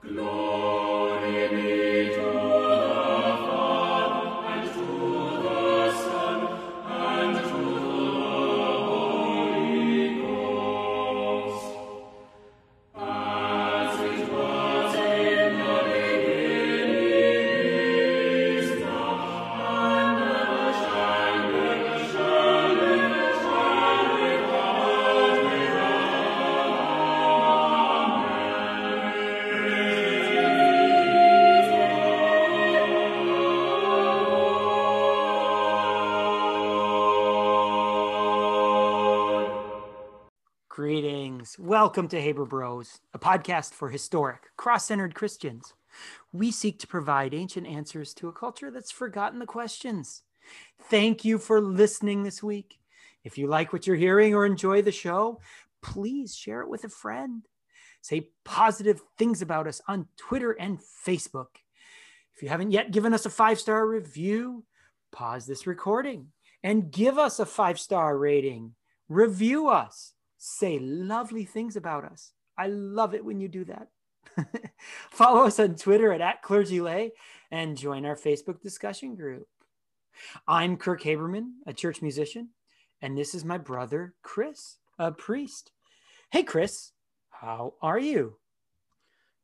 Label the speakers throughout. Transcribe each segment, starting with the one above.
Speaker 1: Greetings. Welcome to Haber Bros, a podcast for historic, cross centered Christians. We seek to provide ancient answers to a culture that's forgotten the questions. Thank you for listening this week. If you like what you're hearing or enjoy the show, please share it with a friend. Say positive things about us on Twitter and Facebook. If you haven't yet given us a five star review, pause this recording and give us a five star rating. Review us say lovely things about us. I love it when you do that. Follow us on Twitter at, at ClergyLay and join our Facebook discussion group. I'm Kirk Haberman, a church musician, and this is my brother, Chris, a priest. Hey, Chris, how are you?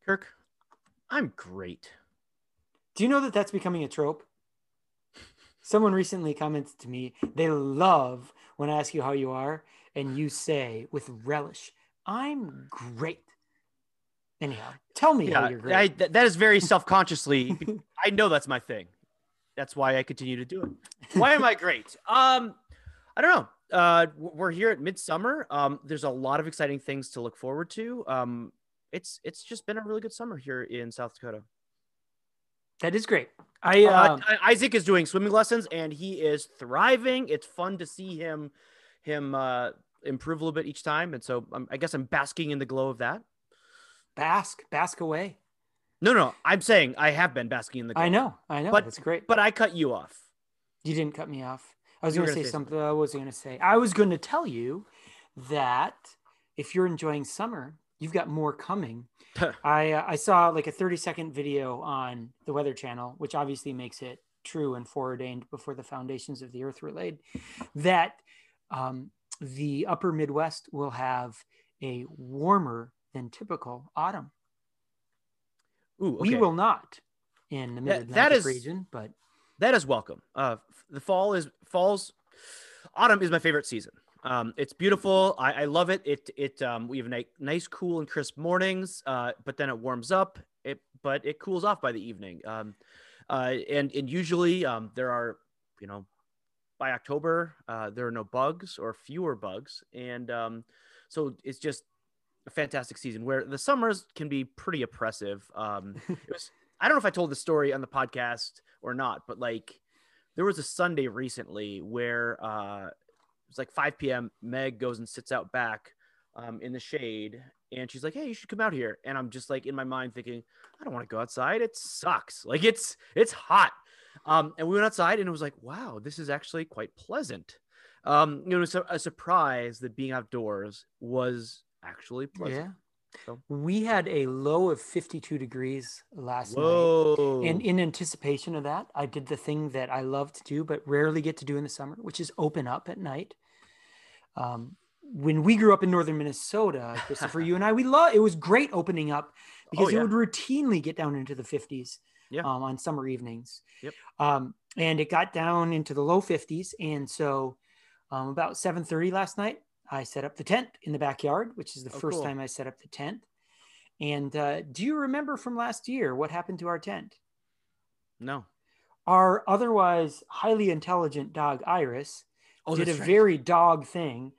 Speaker 2: Kirk, I'm great.
Speaker 1: Do you know that that's becoming a trope? Someone recently commented to me, they love when I ask you how you are, and you say with relish, I'm great. Anyhow, tell me
Speaker 2: yeah,
Speaker 1: how you're great.
Speaker 2: I, th- that is very self consciously. I know that's my thing. That's why I continue to do it. Why am I great? Um, I don't know. Uh, we're here at midsummer. Um, there's a lot of exciting things to look forward to. Um, it's it's just been a really good summer here in South Dakota.
Speaker 1: That is great. I
Speaker 2: uh,
Speaker 1: um,
Speaker 2: Isaac is doing swimming lessons and he is thriving. It's fun to see him him uh, improve a little bit each time, and so um, I guess I'm basking in the glow of that.
Speaker 1: bask, bask away.
Speaker 2: No, no, I'm saying I have been basking in the. Glow.
Speaker 1: I know, I know.
Speaker 2: But-
Speaker 1: it's great.
Speaker 2: but I cut you off.
Speaker 1: You didn't cut me off. I was going to say
Speaker 2: say
Speaker 1: something. I was going to say. I was going to tell you that if you're enjoying summer, you've got more coming. I uh, I saw like a 30 second video on the Weather Channel, which obviously makes it true and foreordained before the foundations of the earth were laid. That um, the Upper Midwest will have a warmer than typical autumn.
Speaker 2: Ooh,
Speaker 1: We will not in the mid
Speaker 2: That-
Speaker 1: Atlantic
Speaker 2: that is-
Speaker 1: region, but
Speaker 2: that is welcome. Uh, the fall is falls, autumn is my favorite season. Um, it's beautiful. I, I love it. It it um, we have ni- nice, cool and crisp mornings. Uh, but then it warms up. It but it cools off by the evening. Um, uh, and and usually um, there are you know by October uh, there are no bugs or fewer bugs, and um, so it's just a fantastic season. Where the summers can be pretty oppressive. Um, it was I don't know if I told the story on the podcast or not, but like there was a Sunday recently where uh, it was like 5 p.m. Meg goes and sits out back um, in the shade, and she's like, "Hey, you should come out here." And I'm just like in my mind thinking, "I don't want to go outside. It sucks. Like it's it's hot." Um, and we went outside, and it was like, "Wow, this is actually quite pleasant." Um, you know, it's a, a surprise that being outdoors was actually pleasant.
Speaker 1: yeah.
Speaker 2: So-
Speaker 1: We had a low of 52 degrees last night. And in anticipation of that, I did the thing that I love to do, but rarely get to do in the summer, which is open up at night. Um, when we grew up in northern Minnesota, Christopher, you and I, we love it was great opening up because
Speaker 2: Oh, yeah.
Speaker 1: it would routinely get down into the 50s
Speaker 2: Yeah.
Speaker 1: um, on summer evenings.
Speaker 2: Yep.
Speaker 1: Um, and it got down into the low 50s. And so um, about 7:30 last night, I set up the tent in the backyard, which is the
Speaker 2: Oh,
Speaker 1: first
Speaker 2: cool.
Speaker 1: time I set up the tent. And uh, do you remember from last year what happened to our tent?
Speaker 2: no.
Speaker 1: Our otherwise highly intelligent dog Iris
Speaker 2: Oh,
Speaker 1: did a
Speaker 2: right.
Speaker 1: very dog thing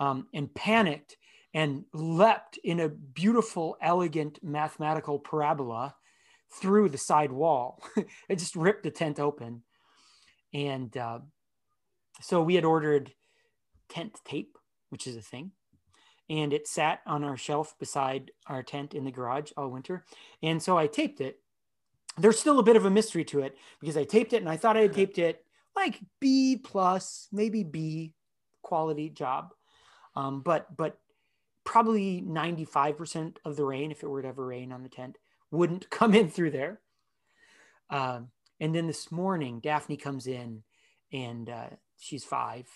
Speaker 1: um, and panicked and leapt in a beautiful, elegant mathematical parabola through the side wall. it just ripped the tent open. And uh, so we had ordered tent tape, which is a thing. And it sat on our shelf beside our tent in the garage all winter. And so I taped it. There's still a bit of a mystery to it because I taped it and I thought I had taped it like B plus, maybe B quality job. Um, but but probably 95% of the rain, if it were to ever rain on the tent, wouldn't come in through there. Um, and then this morning, Daphne comes in and uh, she's five.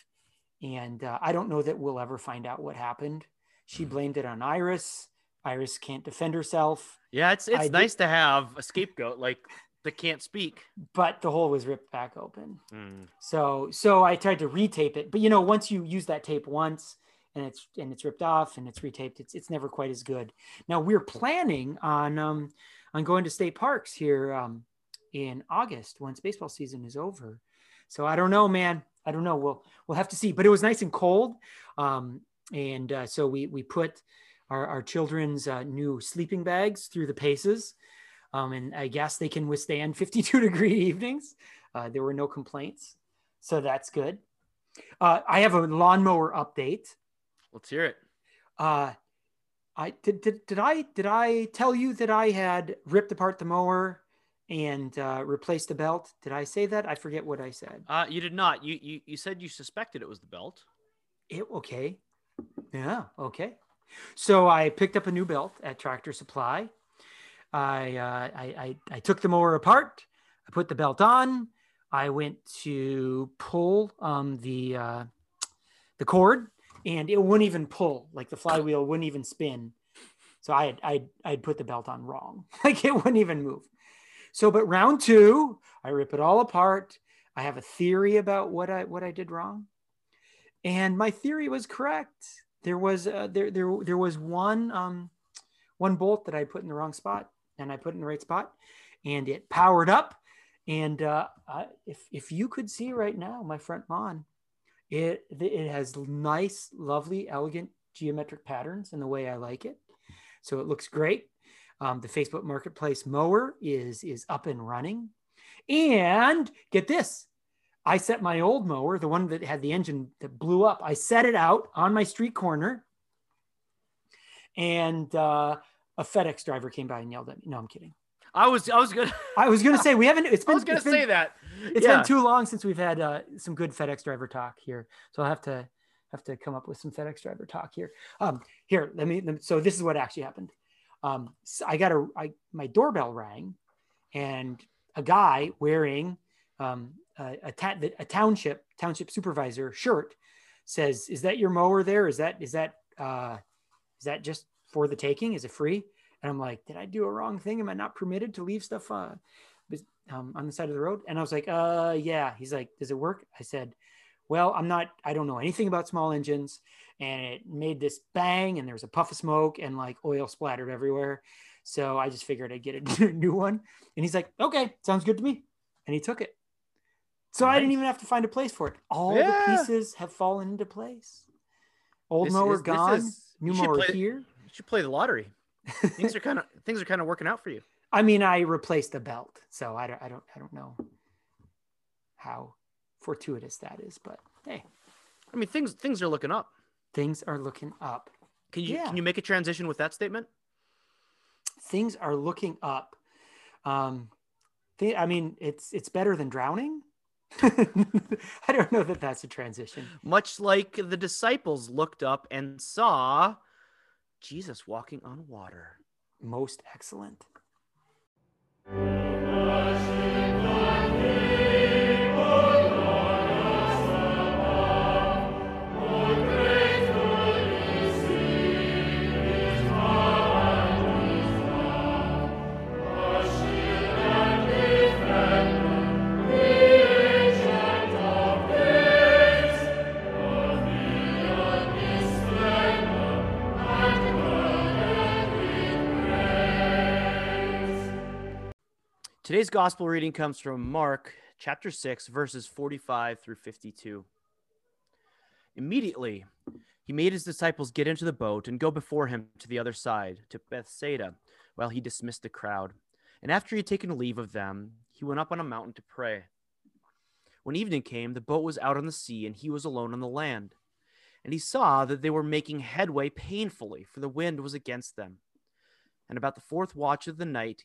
Speaker 1: And uh, I don't know that we'll ever find out what happened. She blamed it on Iris. Iris can't defend herself,
Speaker 2: Yeah, it's it's
Speaker 1: I
Speaker 2: nice to have a scapegoat like that can't speak.
Speaker 1: but the hole was ripped back open.
Speaker 2: Mm.
Speaker 1: So so I tried to retape it, but you know, once you use that tape once and it's and it's ripped off and it's retaped, it's it's never quite as good. Now we're planning on um on going to state parks here um in August once baseball season is over. So I don't know, man. I don't know. We'll we'll have to see. But it was nice and cold, um, and uh, so we we put our, our children's uh, new sleeping bags through the paces, um, and I guess they can withstand 52 degree evenings. Uh, there were no complaints, so that's good. Uh, I have a lawnmower update.
Speaker 2: Let's hear it.
Speaker 1: Uh, I did, did did I did I tell you that I had ripped apart the mower and uh, replaced the belt? Did I say that? I forget what I said.
Speaker 2: Uh, you did not. You, you you said you suspected it was the belt.
Speaker 1: It okay. Yeah, okay. So I picked up a new belt at Tractor Supply. I, uh, I, I I took the mower apart. I put the belt on. I went to pull um, the uh, the cord, and it wouldn't even pull. Like the flywheel wouldn't even spin. So I had I I'd put the belt on wrong. Like it wouldn't even move. So, but round two, I rip it all apart. I have a theory about what I what I did wrong, and my theory was correct. There was uh, there there there was one um, one bolt that I put in the wrong spot, and I put in the right spot, and it powered up. And uh, if if you could see right now, my front lawn, it it has nice, lovely, elegant geometric patterns in the way I like it. So it looks great. Um, the Facebook Marketplace mower is is up and running. And get this, I set my old mower, the one that had the engine that blew up, I set it out on my street corner, and uh, a FedEx driver came by and yelled at me. No, I'm kidding.
Speaker 2: I was I was gonna
Speaker 1: I was gonna say we haven't. It's been.
Speaker 2: I was gonna
Speaker 1: been-
Speaker 2: say that.
Speaker 1: It's
Speaker 2: yeah.
Speaker 1: been too long since we've had uh, some good FedEx driver talk here, so I'll have to have to come up with some FedEx driver talk here. Um, here, let me. let me- So this is what actually happened. Um, so I got a I, my doorbell rang, and a guy wearing um, a, a, ta- a township township supervisor shirt says, "Is that your mower there? Is that is that uh, is that just for the taking? Is it free?" And I'm like, "Did I do a wrong thing? Am I not permitted to leave stuff uh, um, on the side of the road?" And I was like, "Uh, yeah." He's like, "Does it work?" I said, "Well, I'm not. I don't know anything about small engines." And it made this bang, and there was a puff of smoke, and like oil splattered everywhere. So I just figured I'd get a new one. And he's like, "Okay, sounds good to me," and he took it. So I didn't even have to find a place for it. All
Speaker 2: Yeah.
Speaker 1: the pieces have fallen into place. Old
Speaker 2: This
Speaker 1: mower
Speaker 2: is-
Speaker 1: gone,
Speaker 2: is-
Speaker 1: new mower
Speaker 2: play
Speaker 1: here.
Speaker 2: You should play the lottery. Things are kind of things are kind of working out for you.
Speaker 1: I mean, I replaced the belt, so I don't, I don't, I don't know how fortuitous that is, but hey,
Speaker 2: I mean, things things are looking up.
Speaker 1: things are looking up.
Speaker 2: Can you
Speaker 1: Yeah.
Speaker 2: can you make a transition with that statement?
Speaker 1: Things are looking up. Um, th- I mean, it's it's better than drowning. I don't know that that's a transition.
Speaker 2: Much like the disciples looked up and saw Jesus walking on water.
Speaker 1: Most excellent.
Speaker 2: Música Today's gospel reading comes from Mark chapter 6, verses 45 through 52. Immediately, he made his disciples get into the boat and go before him to the other side, to Bethsaida, while he dismissed the crowd. And after he had taken leave of them, he went up on a mountain to pray. When evening came, the boat was out on the sea, and he was alone on the land. And he saw that they were making headway painfully, for the wind was against them. And about the fourth watch of the night,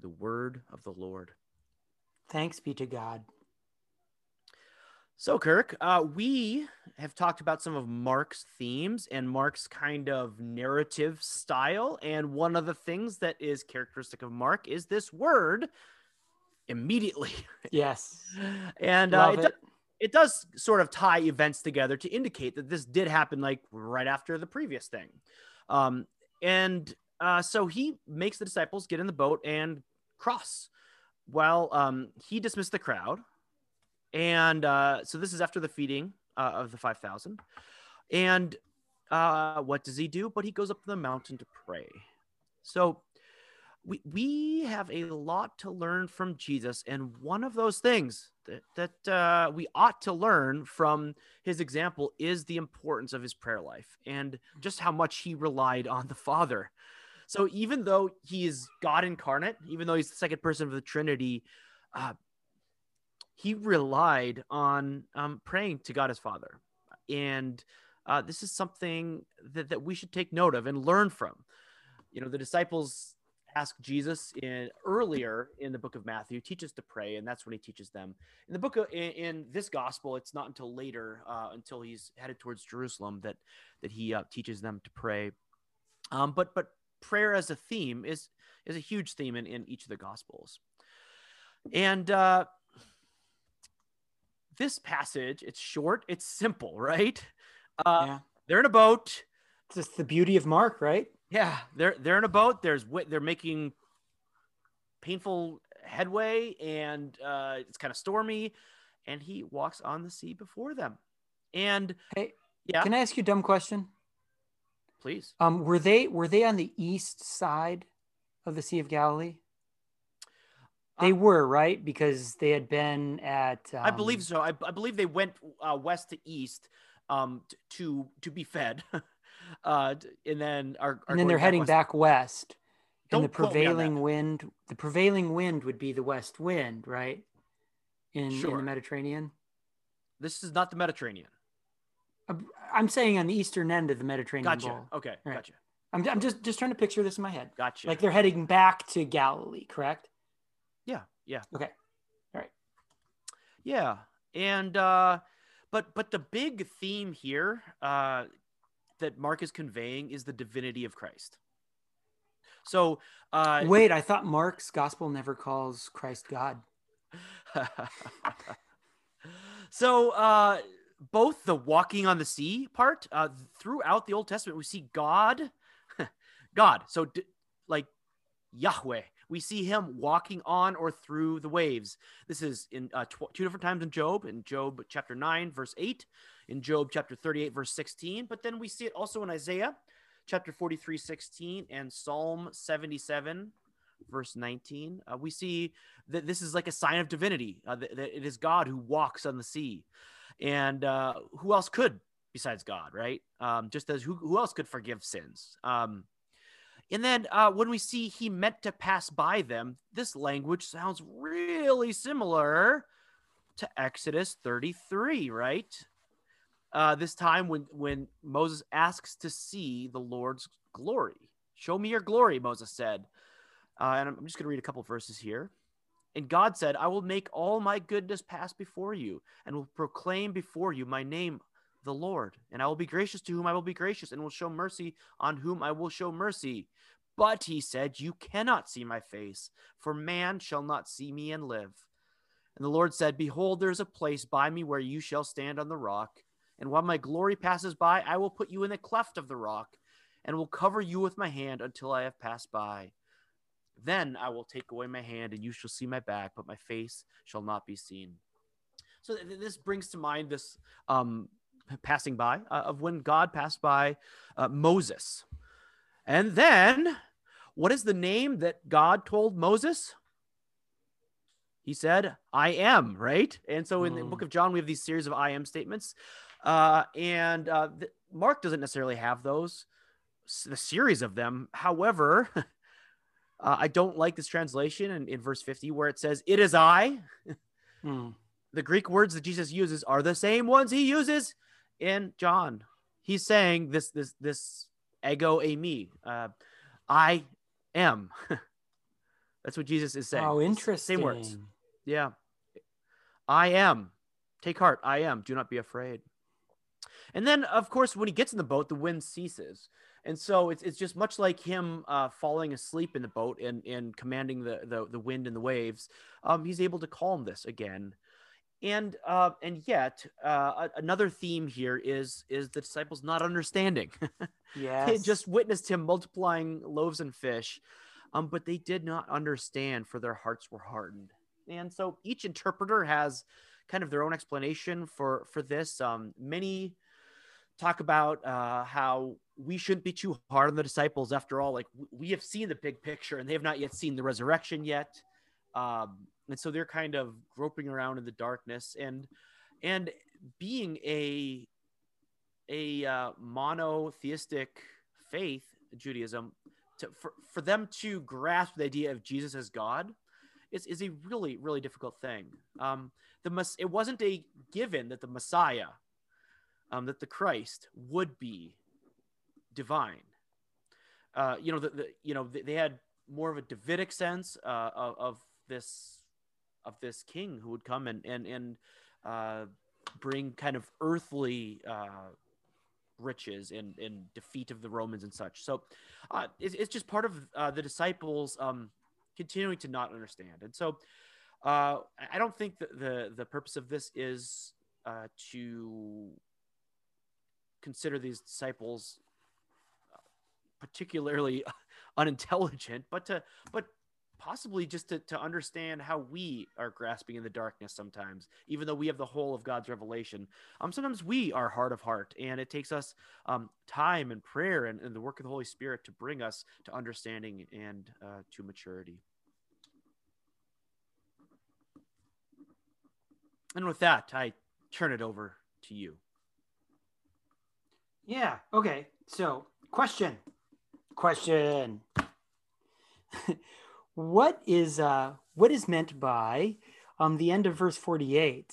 Speaker 2: The word of the Lord.
Speaker 1: Thanks be to God.
Speaker 2: So, Kirk, uh, we have talked about some of Mark's themes and Mark's kind of narrative style. And one of the things that is characteristic of Mark is this word immediately.
Speaker 1: Yes.
Speaker 2: and uh, it, it. Do- it does sort of tie events together to indicate that this did happen like right after the previous thing. Um, and uh, so he makes the disciples get in the boat and cross. Well, um, he dismissed the crowd and uh, so this is after the feeding uh, of the 5,000. And uh, what does he do? But he goes up to the mountain to pray. So we, we have a lot to learn from Jesus. And one of those things that, that uh, we ought to learn from his example is the importance of his prayer life and just how much he relied on the Father. So even though he is God incarnate, even though he's the second person of the Trinity, uh, he relied on um, praying to God his Father. And uh, this is something that, that we should take note of and learn from. You know, the disciples ask Jesus in earlier in the book of Matthew, teach us to pray, and that's when he teaches them. In the book of in, in this gospel, it's not until later, uh, until he's headed towards Jerusalem, that that he uh, teaches them to pray. Um, but but prayer as a theme is is a huge theme in, in each of the gospels, and uh, this passage, it's short, it's simple, right? Uh, yeah. They're in a boat.
Speaker 1: It's just the beauty of Mark, right?
Speaker 2: Yeah, they're they're in a boat. There's they're making painful headway, and uh, it's kind of stormy. And he walks on the sea before them. And
Speaker 1: hey, yeah, can I ask you a dumb question?
Speaker 2: Please.
Speaker 1: Um, were they were they on the east side of the Sea of Galilee? They um, were right because they had been at. Um,
Speaker 2: I believe so. I, I believe they went uh, west to east um, t- to to be fed, uh, and then are,
Speaker 1: are and then they're heading west. back west. Don't and the prevailing wind, the prevailing wind would be the west wind, right? In, sure. in the Mediterranean.
Speaker 2: This is not the Mediterranean.
Speaker 1: I'm saying on the eastern end of the Mediterranean.
Speaker 2: Gotcha.
Speaker 1: Bowl.
Speaker 2: Okay. Right. Gotcha.
Speaker 1: I'm, I'm just just trying to picture this in my head.
Speaker 2: Gotcha.
Speaker 1: Like they're heading back to Galilee, correct?
Speaker 2: Yeah. Yeah.
Speaker 1: Okay. All right.
Speaker 2: Yeah. And uh but but the big theme here uh that Mark is conveying is the divinity of Christ. So uh
Speaker 1: wait, I thought Mark's gospel never calls Christ God.
Speaker 2: so uh both the walking on the sea part uh throughout the Old Testament we see God God. So d- like Yahweh we see him walking on or through the waves. This is in uh, tw- two different times in Job, in Job chapter 9, verse 8, in Job chapter 38, verse 16. But then we see it also in Isaiah chapter 43, 16, and Psalm 77, verse 19. Uh, we see that this is like a sign of divinity, uh, that, that, it is God who walks on the sea. And uh, who else could besides God, right? Um, just as who, who else could forgive sins? Um, and then uh, when we see he meant to pass by them, this language sounds really similar to Exodus 33, right? Uh, this time when when Moses asks to see the Lord's glory. Show me your glory, Moses said. Uh, and I'm just going to read a couple verses here. And God said, I will make all my goodness pass before you and will proclaim before you my name, the Lord. And I will be gracious to whom I will be gracious and will show mercy on whom I will show mercy. But he said, You cannot see my face, for man shall not see me and live. And the Lord said, Behold, there is a place by me where you shall stand on the rock. And while my glory passes by, I will put you in the cleft of the rock and will cover you with my hand until I have passed by. Then I will take away my hand, and you shall see my back, but my face shall not be seen. So th- this brings to mind this um, passing by uh, of when God passed by uh, Moses. And then, what is the name that God told Moses? He said, I am, right? And so in mm. the book mm. of John, we have these series of I am statements. Uh, and uh, Mark doesn't necessarily have those. the series of them. However, uh, I don't like this translation in, in verse 50 where it says, It is I.
Speaker 1: Hmm.
Speaker 2: The Greek words that Jesus uses are the same ones he uses in John. He's saying this, this, this ego eimi. Uh, I am. That's what Jesus is saying.
Speaker 1: Oh, interesting.
Speaker 2: Same words. Yeah. I am. Take heart. I am. Do not be afraid. And then, of course, when he gets in the boat, the wind ceases. And so it's, it's just much like him uh, falling asleep in the boat and, and commanding the, the, the wind and the waves. Um, he's able to calm this again. And uh, and yet uh, another theme here is is the disciples not understanding.
Speaker 1: yeah,
Speaker 2: they just witnessed him multiplying loaves and fish, um, but they did not understand, for their hearts were hardened. And so each interpreter has kind of their own explanation for for this. Um, many talk about uh, how we shouldn't be too hard on the disciples. After all, like we have seen the big picture, and they have not yet seen the resurrection yet. Um, and so they're kind of groping around in the darkness and and being a a uh, monotheistic faith judaism to, for, for them to grasp the idea of jesus as god is, is a really really difficult thing um, the it wasn't a given that the messiah um, that the christ would be divine uh, you know the, the you know they had more of a davidic sense uh, of, of this of this king who would come and and and uh, bring kind of earthly uh, riches and and defeat of the Romans and such. So uh, it's, it's just part of uh, the disciples um, continuing to not understand. And so I don't think that the the purpose of this is to consider these disciples uh, particularly unintelligent, but to but possibly just to, to understand how we are grasping in the darkness sometimes even though we have the whole of god's revelation. Um sometimes we are hard of heart and it takes us um time and prayer and, and the work of the holy spirit to bring us to understanding and uh, to maturity. And with that i turn it over to you
Speaker 1: Yeah. Okay. So, question. Question. what is uh what is meant by um the end of verse 48?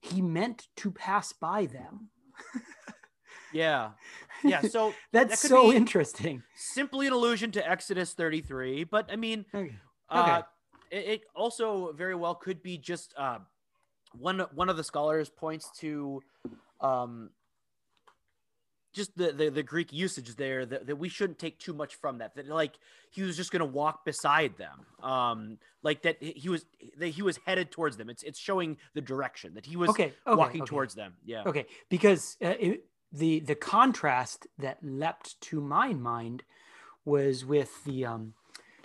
Speaker 1: He meant to pass by them.
Speaker 2: yeah yeah so
Speaker 1: That's
Speaker 2: that
Speaker 1: so interesting.
Speaker 2: simply an allusion to exodus 33 but i mean
Speaker 1: Okay.
Speaker 2: Uh, it, it also very well could be just uh, one one of the scholars points to um, just the, the the Greek usage there that, that we shouldn't take too much from that. That like he was just gonna walk beside them, um, like that he was that he was headed towards them. It's it's showing the direction that he was
Speaker 1: Okay. Okay.
Speaker 2: walking
Speaker 1: okay.
Speaker 2: towards them. Yeah.
Speaker 1: Okay, because uh, it, the the contrast that leapt to my mind was with the um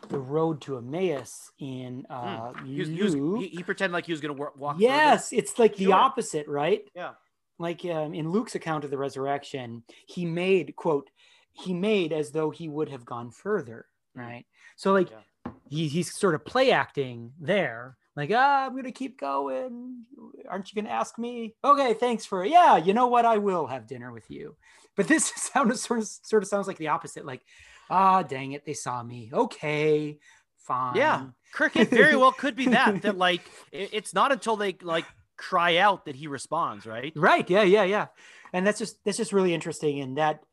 Speaker 1: the road to Emmaus in uh
Speaker 2: He, was, he, was, he, he pretended like he was gonna walk.
Speaker 1: yes, it's like the
Speaker 2: Sure.
Speaker 1: opposite, right?
Speaker 2: Yeah.
Speaker 1: Like um, in Luke's account of the resurrection, he made quote he made as though he would have gone further, right? So like
Speaker 2: Yeah.
Speaker 1: he, he's sort of play acting there like ah i'm gonna keep going aren't you gonna ask me okay thanks for yeah you know what i will have dinner with you but this sounded sort of sort of sounds like the opposite like ah dang it they saw me okay fine
Speaker 2: Yeah, cricket very well could be that. That like it, it's not until they like cry out that he responds, right?
Speaker 1: right. Yeah yeah yeah. And that's just that's just really interesting and that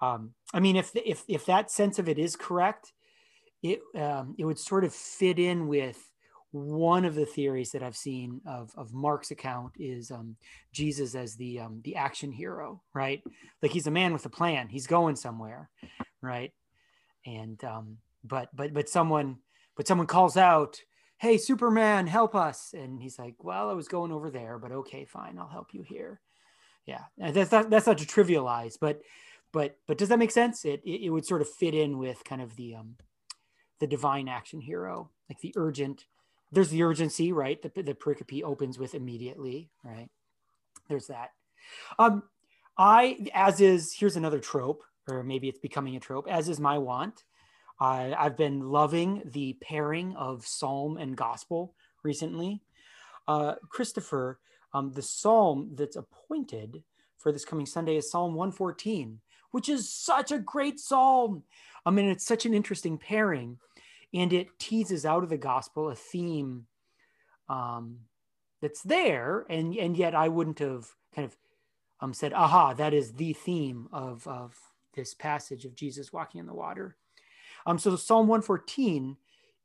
Speaker 1: um i mean if if if that sense of it is correct it um it would sort of fit in with one of the theories that i've seen of of mark's account is um jesus as the um the action hero right? Like he's a man with a plan. He's going somewhere right? And um but but but someone but someone calls out hey superman help us. And he's like well i was going over there but okay fine i'll help you here. Yeah that's not that's not to trivialize but but but does that make sense? It it, it would sort of fit in with kind of the um the divine action hero like the urgent there's the urgency right? The, the pericope opens with immediately right? There's that. Um i as is here's another trope or maybe it's becoming a trope as is my want I, I've been loving the pairing of psalm and gospel recently. Uh, Christopher, um, the psalm that's appointed for this coming Sunday is Psalm 114, which is such a great psalm. I mean, it's such an interesting pairing, and it teases out of the gospel a theme um, that's there, and and yet I wouldn't have kind of um, said, "Aha, that is the theme of of this passage of Jesus walking in the water." Um, so Psalm 114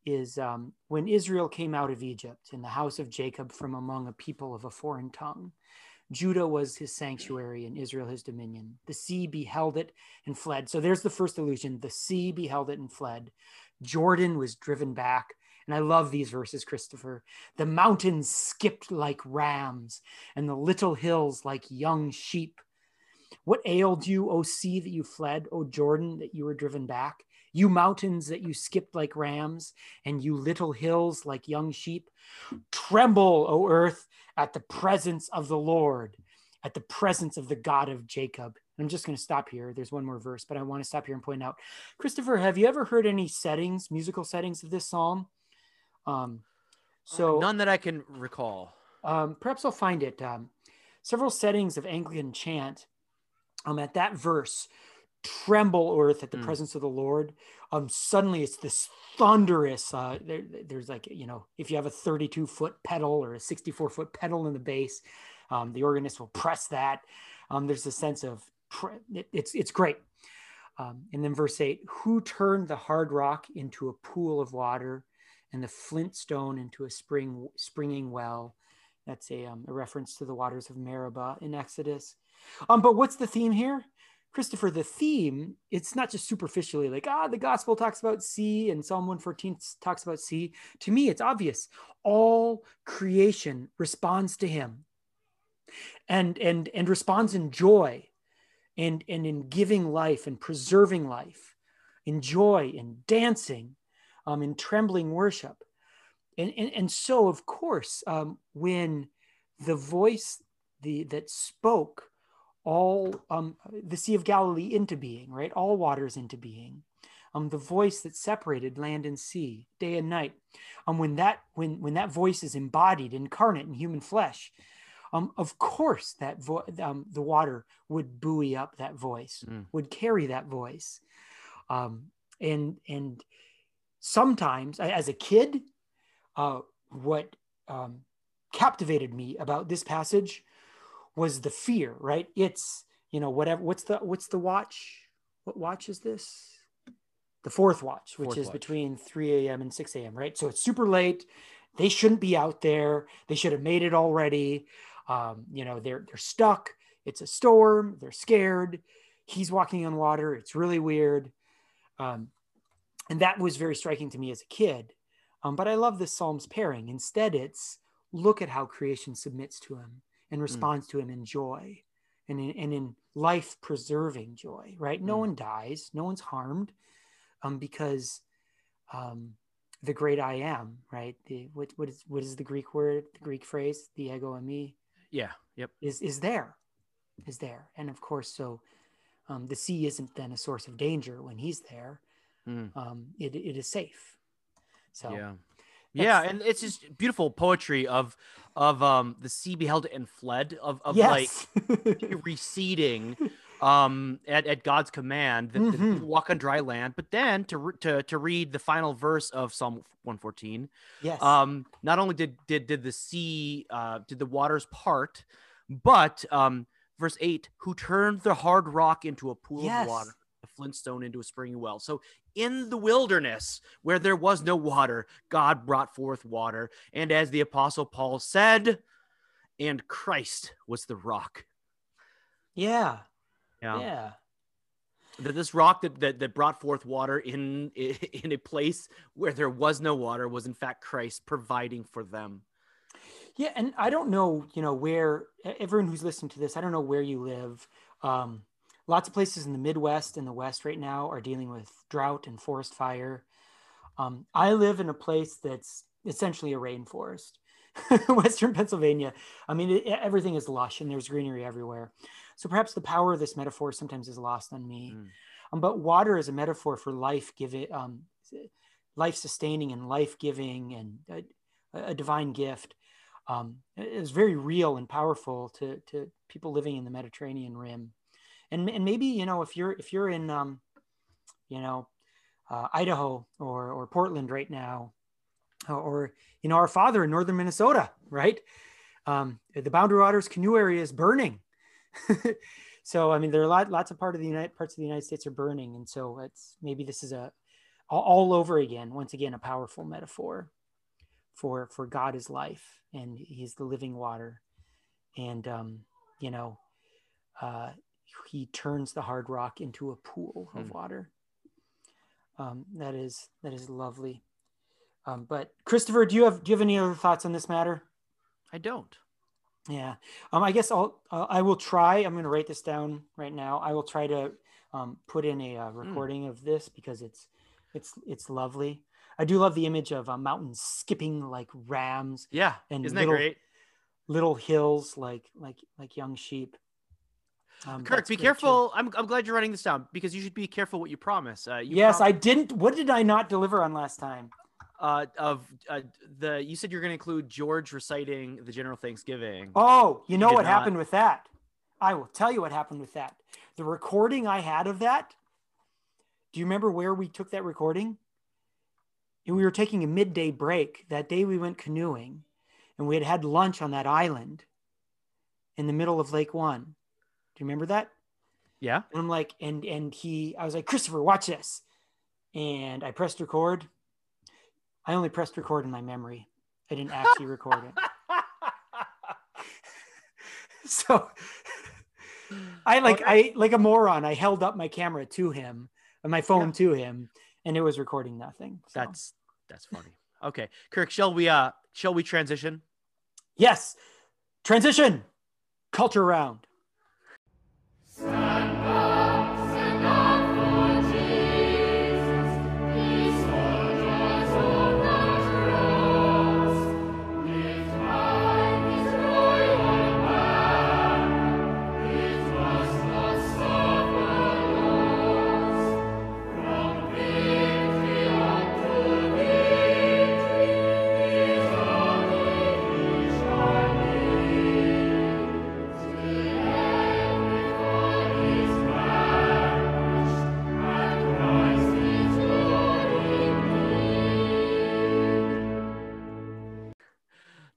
Speaker 1: is um, when Israel came out of Egypt in the house of Jacob from among a people of a foreign tongue. Judah was his sanctuary and Israel his dominion. The sea beheld it and fled. So there's the first illusion. The sea beheld it and fled. Jordan was driven back. And I love these verses, Christopher. The mountains skipped like rams, and the little hills like young sheep. What ailed you, O sea, that you fled, O Jordan, that you were driven back? You mountains that you skipped like rams, and you little hills like young sheep. Tremble, O earth, at the presence of the Lord, at the presence of the God of Jacob. I'm just going to stop here. There's one more verse, but I want to stop here and point out. Christopher, have you ever heard any settings, musical settings of this psalm? Um, so
Speaker 2: none that I can recall.
Speaker 1: Um, perhaps I'll find it. Um, several settings of Anglican chant. Um, at that verse, tremble earth at the mm. presence of the lord um suddenly it's this thunderous uh there, there's like you know if you have a 32 foot pedal or a 64 foot pedal in the bass um, the organist will press that um there's a sense of it, it's it's great. Um, and then verse 8 who turned the hard rock into a pool of water and the flint stone into a spring springing well? That's a, um, a reference to the waters of meribah in exodus. Um, but what's the theme here Christopher, the theme, it's not just superficially like, ah, the gospel talks about sea and Psalm 114 talks about sea. To me, it's obvious. All creation responds to him and and and responds in joy and and in giving life and preserving life, in joy, in dancing, um, in trembling worship. And, and, and so, of course, um, when the voice the, that spoke all um, the Sea of Galilee into being, right? All waters into being. Um, the voice that separated land and sea, day and night. Um, when that when when that voice is embodied, incarnate in human flesh, um, of course that vo- um, the water would buoy up that voice, mm. would carry that voice, um, and and sometimes as a kid, uh, what um, captivated me about this passage was the fear, right? It's, you know, whatever, what's the, what's the watch? What watch is this? The fourth watch, which fourth is watch. between 3 a.m. and 6 a.m., right? So it's super late. They shouldn't be out there. They should have made it already. Um, you know, they're, they're stuck. It's a storm. They're scared. He's walking on water. It's really weird. Um, and that was very striking to me as a kid. Um, but I love this Psalm's pairing. Instead, it's look at how creation submits to him and mm. responds mm. to him in joy and in, and in life preserving joy, right? No mm. one dies, no one's harmed um, because um, the great I am, right? The, what, what, is, what is the Greek word, the Greek phrase, the ego eimi?
Speaker 2: Yeah, yep.
Speaker 1: Is, is there, is there. And of course, so um, the sea isn't then a source of danger when he's there. Mm. Um, it, it is safe. So
Speaker 2: yeah yeah, and it's just beautiful poetry of of um the sea beheld it and fled of of yes. like receding um at, at God's command that, mm-hmm. walk on dry land but then to to to read the final verse of Psalm 114
Speaker 1: yes
Speaker 2: um not only did did did the sea uh did the waters part but um verse 8 who turned the hard rock into a pool yes. of water flintstone into a spring well. So in the wilderness where there was no water, God brought forth water. And as the apostle Paul said, and Christ was the rock.
Speaker 1: Yeah.
Speaker 2: Yeah.
Speaker 1: Yeah.
Speaker 2: That this rock that, that, that brought forth water in in a place where there was no water was in fact Christ providing for them.
Speaker 1: Yeah, and I don't know, you know, where everyone who's listening to this, I don't know where you live. Um, lots of places in the Midwest and the West right now are dealing with drought and forest fire. Um, I live in a place that's essentially a rainforest, Western Pennsylvania. I mean, it, everything is lush and there's greenery everywhere. So perhaps the power of this metaphor sometimes is lost on me. Mm. Um, but water is a metaphor for life giving, um, life sustaining and life giving and a, a, divine gift. Um, is very real and powerful to, to people living in the Mediterranean rim and and maybe you know if you're if you're in um, you know, uh, Idaho or or Portland right now, or, you know our father in northern Minnesota, right? Um, the Boundary Waters canoe area is burning. so I mean, there are lot, lots of part of the United parts of the United States are burning, and so it's maybe this is a all, all over again. Once again, a powerful metaphor for for God is life, and He's the living water, and um, you know, uh, He turns the hard rock into a pool of mm. water. Um, that is that is lovely. Um, but Christopher, do you have do you have any other thoughts on this matter?
Speaker 2: I don't.
Speaker 1: Yeah. Um, I guess I'll, uh, I will try, I'm going to write this down right now. I will try to um, put in a uh, hmm. recording mm. of this because it's, it's, it's lovely. I do love the image of uh, mountains skipping like rams.
Speaker 2: Yeah.
Speaker 1: And
Speaker 2: isn't
Speaker 1: little,
Speaker 2: that great?
Speaker 1: Little hills like, like, like young sheep.
Speaker 2: Um, Kirk, be careful. I'm, I'm glad you're writing this down because you should be careful what you promise. Uh, you
Speaker 1: yes, prom- I didn't. What did I not deliver on last time?
Speaker 2: uh, of uh, the you said you're going to include George reciting the General Thanksgiving.
Speaker 1: Oh, you know what not. happened with that? I will tell you what happened with that. The recording I had of that. Do you remember where we took that recording? And we were taking a midday break. That day we went canoeing and we had had lunch on that island in the middle of Lake One. Do you remember that?
Speaker 2: Yeah.
Speaker 1: And I'm like, and and he, I was like, Christopher, watch this. And I pressed record I only pressed record in my memory. I didn't actually record it. so I like. I like a moron. I held up my camera to him and my phone yeah. to him, and it was recording nothing.
Speaker 2: So. That's that's funny. Okay, Kirk, shall we uh shall we transition?
Speaker 1: Yes, transition. Culture round.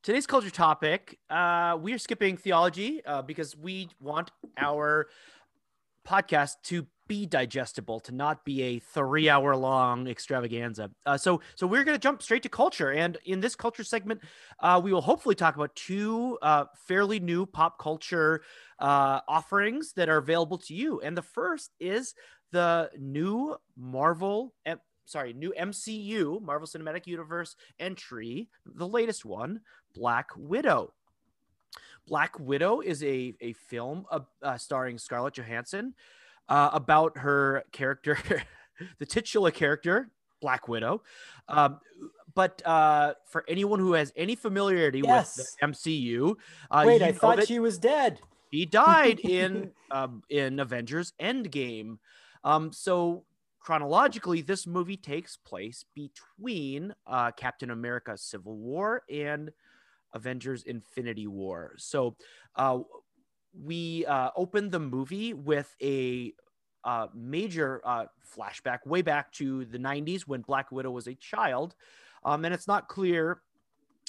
Speaker 2: Today's culture topic, uh, we are skipping theology uh, because we want our podcast to be digestible, to not be a three-hour long extravaganza. Uh, so, so we're going to jump straight to culture, and in this culture segment, uh, we will hopefully talk about two uh, fairly new pop culture uh, offerings that are available to you. And the first is the new Marvel sorry, new MCU, Marvel Cinematic Universe entry, the latest one, Black Widow. Black Widow is a, a film uh, uh, starring Scarlett Johansson uh, about her character, the titular character, Black Widow. Um, but uh, for anyone who has any familiarity yes. with the MCU,
Speaker 1: uh, wait, I thought she was dead.
Speaker 2: He died in um, in Avengers Endgame. Um, so chronologically, this movie takes place between uh, Captain America Civil War and Avengers Infinity War. So uh, we uh, opened the movie with a uh, major uh, flashback way back to the 90s when Black Widow was a child. Um, and it's not clear.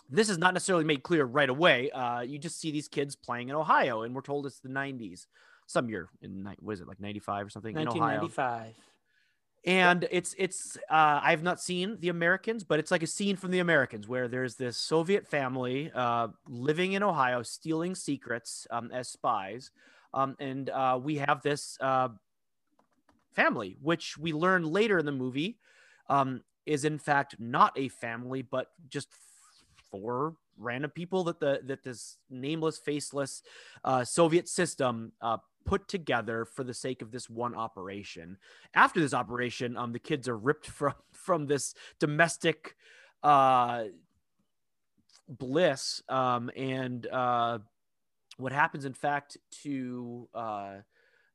Speaker 2: This is not necessarily made clear right away. Uh, you just see these kids playing in Ohio, and we're told it's the 90s, some year in what is it like 95 or something
Speaker 1: 1995
Speaker 2: and it's it's uh, I've not seen the Americans, but it's like a scene from the Americans where there's this Soviet family uh, living in Ohio, stealing secrets um, as spies, um, and uh, we have this uh, family, which we learn later in the movie, um, is in fact not a family, but just four random people that the that this nameless, faceless uh, Soviet system uh, put together for the sake of this one operation. After this operation, um, the kids are ripped from from this domestic uh, bliss, um, and uh, what happens, in fact, to uh,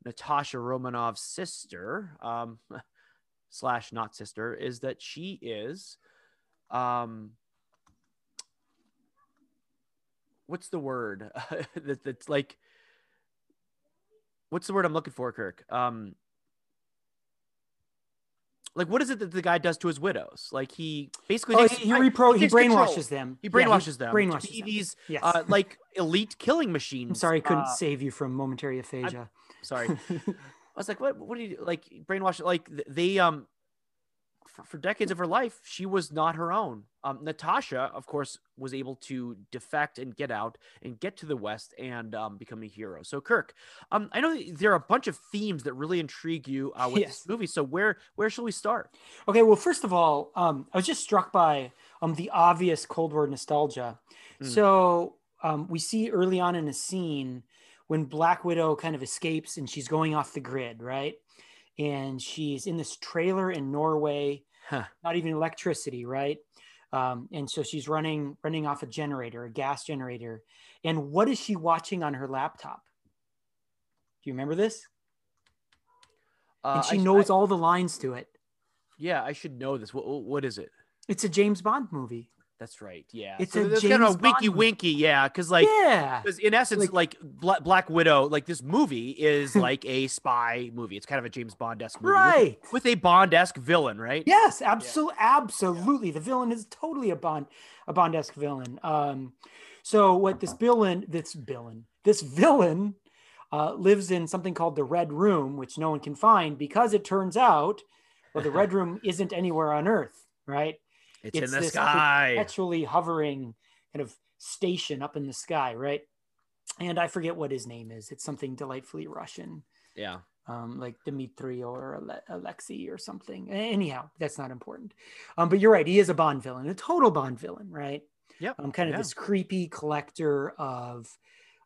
Speaker 2: Natasha Romanoff's sister um, slash not sister is that she is. Um, what's the word that, that's like what's the word I'm looking for, Kirk? Um, like what is it that the guy does to his widows? Like he basically
Speaker 1: Oh, he, he repro he
Speaker 2: control.
Speaker 1: brainwashes them.
Speaker 2: He
Speaker 1: Yeah,
Speaker 2: brainwashes them. to
Speaker 1: Brainwashes
Speaker 2: be
Speaker 1: them.
Speaker 2: these
Speaker 1: Yes.
Speaker 2: uh, like elite killing machines.
Speaker 1: I'm sorry I couldn't
Speaker 2: Uh,
Speaker 1: save you from momentary aphasia.
Speaker 2: sorry. I was like, what? What do you like? Brainwash? Like th- they um, for, for decades of her life, she was not her own. Um, Natasha, of course, was able to defect and get out and get to the West and um, become a hero. So, Kirk, um, I know there are a bunch of themes that really intrigue you uh, with
Speaker 1: Yes.
Speaker 2: this movie. So, where where shall we start?
Speaker 1: Okay, well, first of all, um, I was just struck by um, the obvious Cold War nostalgia.
Speaker 2: Mm.
Speaker 1: So um, we see early on in a scene when Black Widow kind of escapes and she's going off the grid, right? And she's in this trailer in Norway,
Speaker 2: Huh.
Speaker 1: not even electricity, right? Um, and so she's running running off a generator, a gas generator. And what is she watching on her laptop? Do you remember this?
Speaker 2: Uh,
Speaker 1: And she
Speaker 2: I-
Speaker 1: knows
Speaker 2: I-
Speaker 1: all the lines to it.
Speaker 2: yeah, I should know this. What, what is it?
Speaker 1: It's a James Bond movie.
Speaker 2: That's right. Yeah,
Speaker 1: It's
Speaker 2: so
Speaker 1: a
Speaker 2: there's kind of a
Speaker 1: James Bond
Speaker 2: winky winky. Yeah, because like
Speaker 1: yeah.
Speaker 2: Because in essence,
Speaker 1: Like-
Speaker 2: like, Black Widow, like this movie is like a spy movie. It's kind of a James Bond esque movie, with-
Speaker 1: Right.
Speaker 2: With, a Bond esque villain, right?
Speaker 1: Yes, absolutely, absolutely. The villain is totally a Bond, a Bond-esque villain. Um, so what this villain, this villain, this villain, uh, lives in something called the Red Room, which no one can find because it turns out, well, the Red Room isn't anywhere on Earth, right?
Speaker 2: It's, in the sky.
Speaker 1: perpetually hovering kind of station up in the sky, right? And I forget what his name is. It's something delightfully Russian.
Speaker 2: Yeah.
Speaker 1: um, like Dimitri or Ale- Alexei or something. Anyhow, that's not important. Um, but you're right; he is a Bond villain, a total Bond villain, right?
Speaker 2: Yep.
Speaker 1: Um, kind of
Speaker 2: Yeah.
Speaker 1: this creepy collector of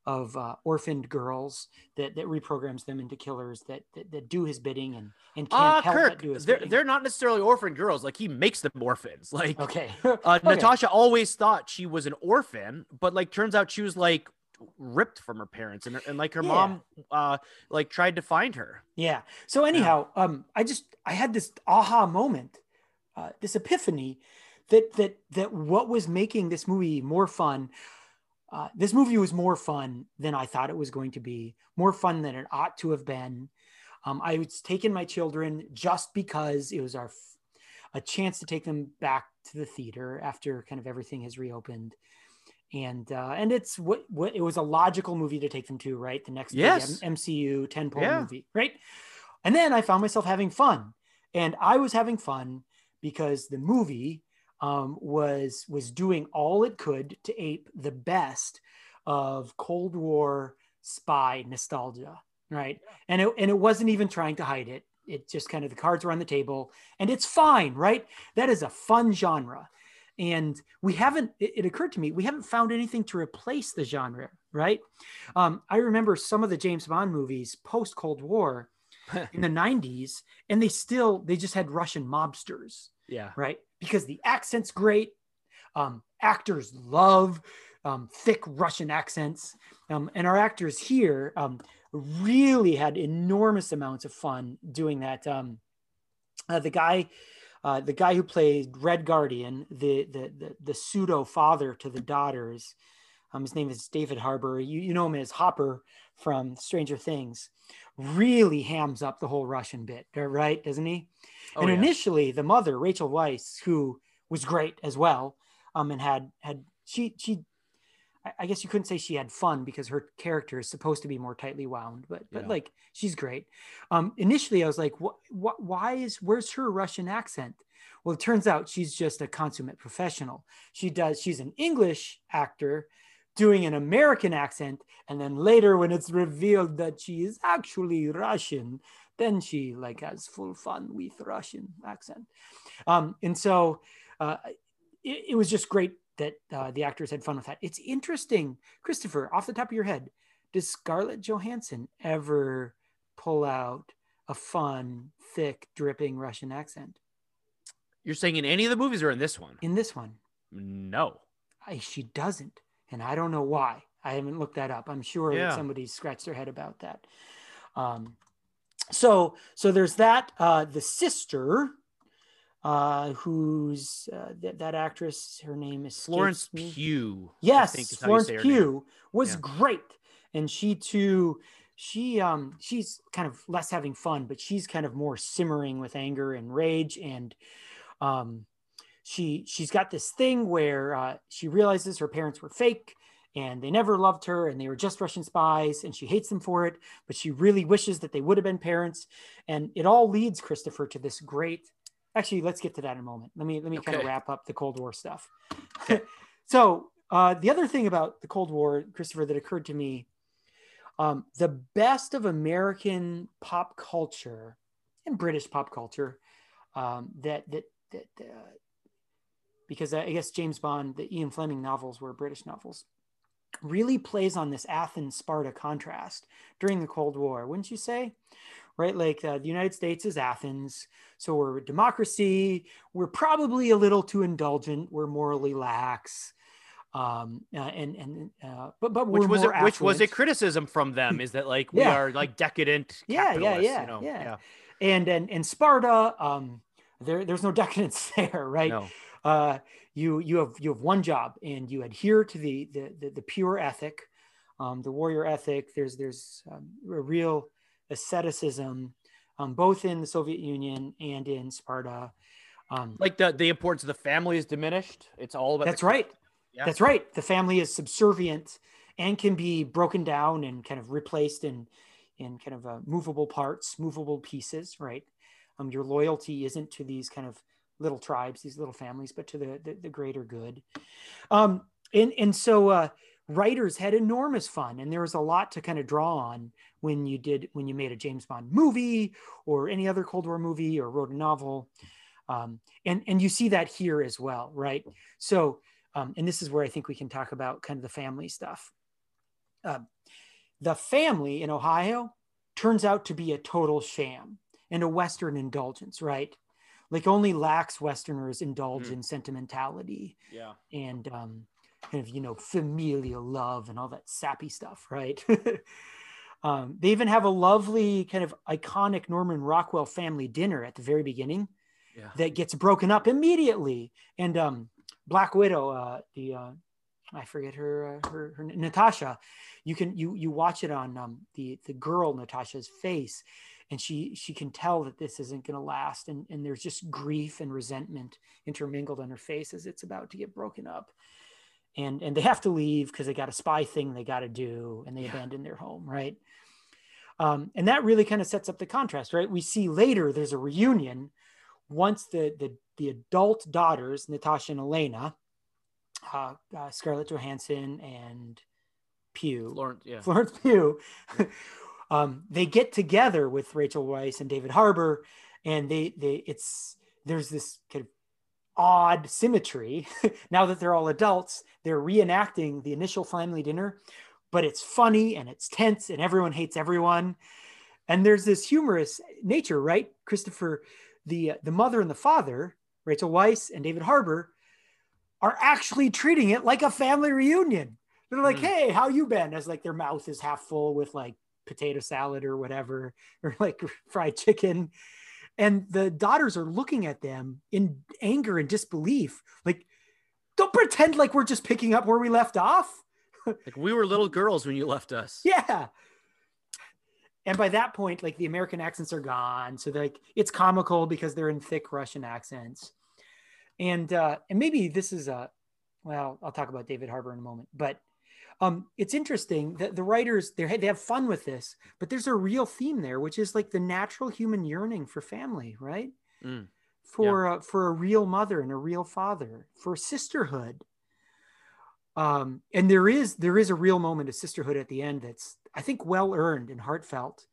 Speaker 1: of uh, orphaned girls that that reprograms them into killers that that, that do his bidding and and can't
Speaker 2: Ah,
Speaker 1: help but
Speaker 2: Kirk,
Speaker 1: do his
Speaker 2: they're,
Speaker 1: bidding.
Speaker 2: they're not necessarily orphaned girls. Like he makes them orphans. Like
Speaker 1: okay.
Speaker 2: uh,
Speaker 1: Okay.
Speaker 2: Natasha always thought she was an orphan, but like turns out she was like ripped from her parents, and, and like her
Speaker 1: Yeah.
Speaker 2: mom, uh, like tried to find her.
Speaker 1: Yeah. So anyhow, um, I just I had this aha moment, uh, this epiphany, that that that what was making this movie more fun. Uh, this movie was more fun than I thought it was going to be. More fun than it ought to have been. Um, I was taking my children just because it was our f- a chance to take them back to the theater after kind of everything has reopened. And uh, and it's what what it was a logical movie to take them to, right? The next
Speaker 2: Yes.
Speaker 1: M- MCU tentpole
Speaker 2: Yeah.
Speaker 1: movie, right? And then I found myself having fun, and I was having fun because the movie um, was was doing all it could to ape the best of Cold War spy nostalgia, right? And it and it wasn't even trying to hide it. It just kind of the cards were on the table, and it's fine, right? That is a fun genre, and we haven't. It, it occurred to me we haven't found anything to replace the genre, right? Um, I remember some of the James Bond movies post Cold War in the 90s and they still they just had russian mobsters
Speaker 2: Yeah.
Speaker 1: right? Because the accent's great. Um, actors love um, thick russian accents. Um, and our actors here um, really had enormous amounts of fun doing that. Um, uh, the guy uh, the guy who played red guardian the the the, the pseudo father to the daughters um, his name is david harbour you, you know him as hopper from stranger things really hams up the whole russian bit right doesn't he
Speaker 2: Oh,
Speaker 1: and
Speaker 2: yeah.
Speaker 1: initially the mother rachel weisz who was great as well um and had had she she I- I guess you couldn't say she had fun because her character is supposed to be more tightly wound, but but
Speaker 2: Yeah.
Speaker 1: like she's great. Um, initially, I was like, what, what, why is where's her Russian accent? Well, it turns out she's just a consummate professional. She does. She's an English actor doing an American accent, and then later when it's revealed that she is actually Russian, then she like has full fun with Russian accent. Um, and so uh, it, it was just great that uh, the actors had fun with that. It's interesting, Christopher, off the top of your head, does Scarlett Johansson ever pull out a fun, thick, dripping Russian accent
Speaker 2: You're saying in any of the movies or in this one?
Speaker 1: in this one?
Speaker 2: No.
Speaker 1: I, she doesn't, and I don't know why. I haven't looked that up. I'm sure
Speaker 2: Yeah.
Speaker 1: somebody scratched their head about that. Um, so, so there's that. Uh, the sister, uh, who's uh, that, that actress? Her name is
Speaker 2: Florence Pugh. I
Speaker 1: Yes,
Speaker 2: think is how you
Speaker 1: Florence
Speaker 2: say her name.
Speaker 1: Pugh was
Speaker 2: Yeah.
Speaker 1: great, and she too she um she's kind of less having fun but she's kind of more simmering with anger and rage and um she she's got this thing where uh, she realizes her parents were fake and they never loved her and they were just russian spies and she hates them for it but she really wishes that they would have been parents and it all leads christopher to this great actually let's get to that in a moment let me let me okay. kind of wrap up the cold war stuff okay. so uh, the other thing about the cold war christopher that occurred to me um, the best of american pop culture and british pop culture um, that that that uh, because I guess James Bond, the Ian Fleming novels were British novels, really plays on this Athens Sparta contrast during the Cold War, wouldn't you say? Right, like uh, the United States is Athens, so we're a democracy. We're probably a little too indulgent. We're morally lax, um, uh, and and uh, but but
Speaker 2: which was
Speaker 1: a,
Speaker 2: which was a criticism from them is that like we yeah. are like decadent.
Speaker 1: Yeah, yeah, yeah,
Speaker 2: you know?
Speaker 1: yeah, yeah. And and and Sparta, um, there there's no decadence there, right? No uh, you you have you have one job and you adhere to the the the, the pure ethic, um, the warrior ethic. There's there's um, a real asceticism, um, both in the Soviet Union and in Sparta.
Speaker 2: Um, like the the importance of the family is diminished. It's all about.
Speaker 1: That's right. Yeah. That's right. The family is subservient and can be broken down and kind of replaced in in kind of uh, movable parts, movable pieces. Right. Um, your loyalty isn't to these kind of little tribes, these little families, but to the the, the greater good. Um, and and so uh, writers had enormous fun, and there was a lot to kind of draw on when you did when you made a James Bond movie or any other Cold War movie or wrote a novel. Um, and and you see that here as well, right? So, um, and this is where I think we can talk about kind of the family stuff. Uh, the family in Ohio turns out to be a total sham and a Western indulgence, right? Like only lax Westerners indulge mm. in sentimentality.
Speaker 2: Yeah.
Speaker 1: And um, kind of, you know, familial love and all that sappy stuff, right? um, they even have a lovely kind of iconic Norman Rockwell family dinner at the very beginning yeah. that gets broken up immediately. And um, Black Widow, uh, the uh, I forget her, uh, her, her Natasha. You can you you watch it on um, the the girl Natasha's face, and she she can tell that this isn't going to last and and there's just grief and resentment intermingled on her face as it's about to get broken up. And and they have to leave because they got a spy thing they got to do and they yeah. abandon their home right? Um, and that really kind of sets up the contrast right? We see later there's a reunion once the the, the adult daughters natasha and Yelena uh, uh, scarlett johansson and Pugh,
Speaker 2: Florence, yeah.
Speaker 1: Florence Pugh, um, they get together with Rachel Weisz and David Harbour, and they they it's there's this kind of odd symmetry. now that they're all adults, they're reenacting the initial family dinner, but it's funny and it's tense and everyone hates everyone. And there's this humorous nature, right? Christopher, the the mother and the father, Rachel Weisz and David Harbour, are actually treating it like a family reunion. They're like, mm. "Hey, how you been?" As like their mouth is half full with like potato salad or whatever, or like fried chicken. And the daughters are looking at them in anger and disbelief. Like, don't pretend like we're just picking up where we left off.
Speaker 2: like we were little girls when you left us.
Speaker 1: Yeah. And by that point, like the American accents are gone. So like it's comical because they're in thick Russian accents. And uh, and maybe this is a well, I'll talk about David Harbour in a moment, but um, it's interesting that the writers they they have fun with this, but there's a real theme there, which is like the natural human yearning for family, right? Mm. For yeah. uh, for a real mother and a real father, for sisterhood. Um, and there is there is a real moment of sisterhood at the end that's I think well earned and heartfelt.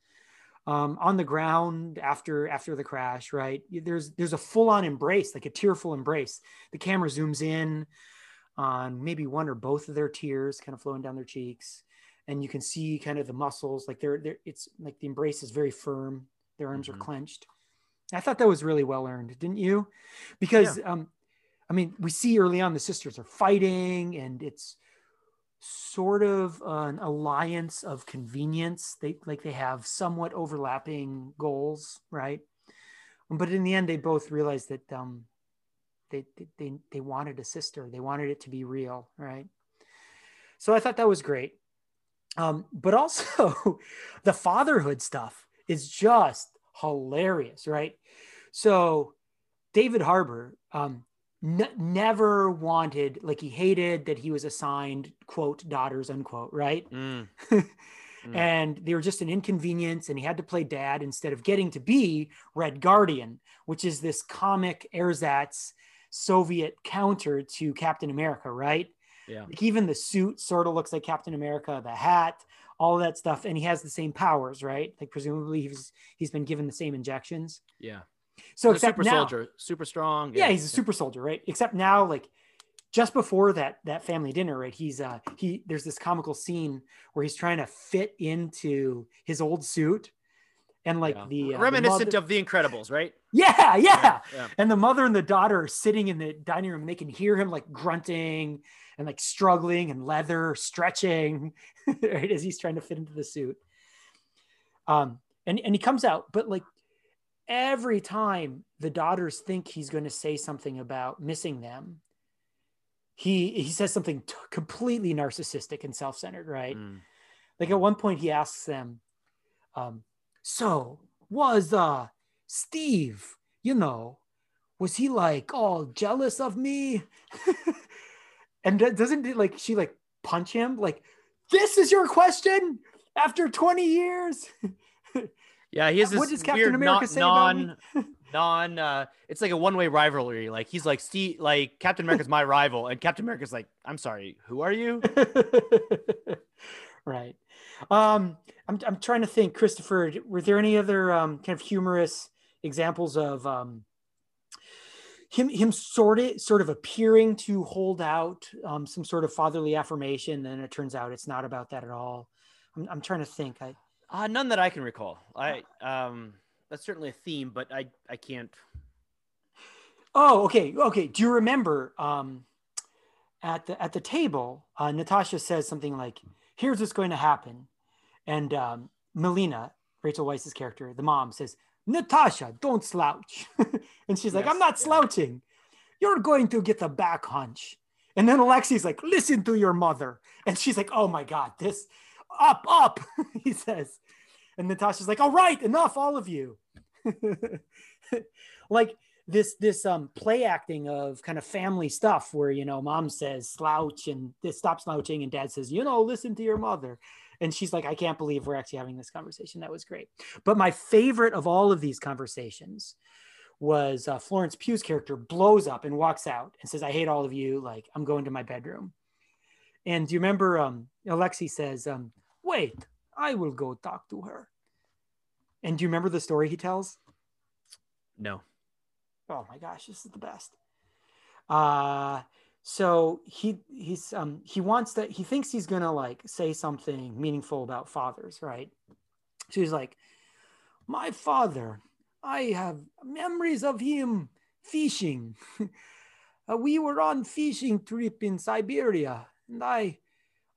Speaker 1: Um, on the ground after after the crash, right? There's there's a full on embrace, like a tearful embrace. The camera zooms in on maybe one or both of their tears kind of flowing down their cheeks. And you can see kind of the muscles like they're, they're it's like the embrace is very firm. Their arms mm-hmm. are clenched. I thought that was really well earned didn't you? Because yeah. um i mean we see early on the sisters are fighting and it's sort of an alliance of convenience. They like they have somewhat overlapping goals right? But in the end they both realize that um they, they, they wanted a sister. They wanted it to be real. Right. So I thought that was great. Um, but also the fatherhood stuff is just hilarious, right? So David Harbour um, n- never wanted, like he hated that he was assigned quote daughters unquote, right?
Speaker 2: Mm. Mm.
Speaker 1: and they were just an inconvenience, and he had to play dad instead of getting to be Red Guardian, which is this comic ersatz Soviet counter to Captain America, right?
Speaker 2: Yeah.
Speaker 1: Like even the suit sort of looks like Captain America, the hat, all that stuff, and he has the same powers, right? Like presumably he's he's been given the same injections.
Speaker 2: Yeah.
Speaker 1: So
Speaker 2: He's
Speaker 1: except
Speaker 2: super
Speaker 1: now,
Speaker 2: soldier, super strong.
Speaker 1: yeah, he's a super soldier, right? Except now, like just before that that family dinner, right? He's uh he there's this comical scene where he's trying to fit into his old suit, and like
Speaker 2: Yeah.
Speaker 1: the uh, the
Speaker 2: reminiscent
Speaker 1: mother-
Speaker 2: of The Incredibles, right?
Speaker 1: yeah, yeah,
Speaker 2: Yeah.
Speaker 1: and the mother and the daughter are sitting in the dining room and they can hear him like grunting and like struggling and leather stretching right as he's trying to fit into the suit um and and he comes out but like every time the daughters think he's going to say something about missing them he he says something t- completely narcissistic and self-centered right
Speaker 2: Mm.
Speaker 1: like at one point he asks them um so was uh steve you know was he like all jealous of me and doesn't it, like she like punch him like this is your question after 20 years
Speaker 2: Yeah, he has this
Speaker 1: What does Captain
Speaker 2: weird
Speaker 1: America
Speaker 2: non,
Speaker 1: say about me?
Speaker 2: non, non uh, it's like a one-way rivalry. Like he's like Steve, like Captain America's my rival, and Captain America's like, I'm sorry, who are you?
Speaker 1: right um I'm, I'm trying to think christopher were there any other um kind of humorous examples of um him him sort of sort of appearing to hold out um some sort of fatherly affirmation and it turns out it's not about that at all i'm, I'm trying to think i
Speaker 2: Uh, none that I can recall. I um, that's certainly a theme, but I I can't.
Speaker 1: Oh, okay, okay. Do you remember um, at the at the table, uh, Natasha says something like, "Here's what's going to happen," and um, Melina, Rachel Weisz's character, the mom, says, "Natasha, don't slouch," and she's like,
Speaker 2: Yes,
Speaker 1: "I'm not
Speaker 2: yeah.
Speaker 1: slouching. You're going to get a back hunch." And then Alexei's like, "Listen to your mother," and she's like, "Oh my god, this up up," he says, and Natasha's like, "All right, enough, all of you." like this this um play acting of kind of family stuff where you know mom says slouch and this stop slouching and dad says you know listen to your mother and she's like i can't believe we're actually having this conversation. That was great. But my favorite of all of these conversations was uh, florence pugh's character blows up and walks out and says i hate all of you. Like i'm going to my bedroom. And do you remember um Alexei says um wait i will go talk to her. And do you remember the story he tells?
Speaker 2: No.
Speaker 1: oh my gosh this is the best. Uh so he he's um he wants that he thinks he's gonna like say something meaningful about fathers right? So he's like my father i have memories of him fishing. Uh, we were on fishing trip in siberia and i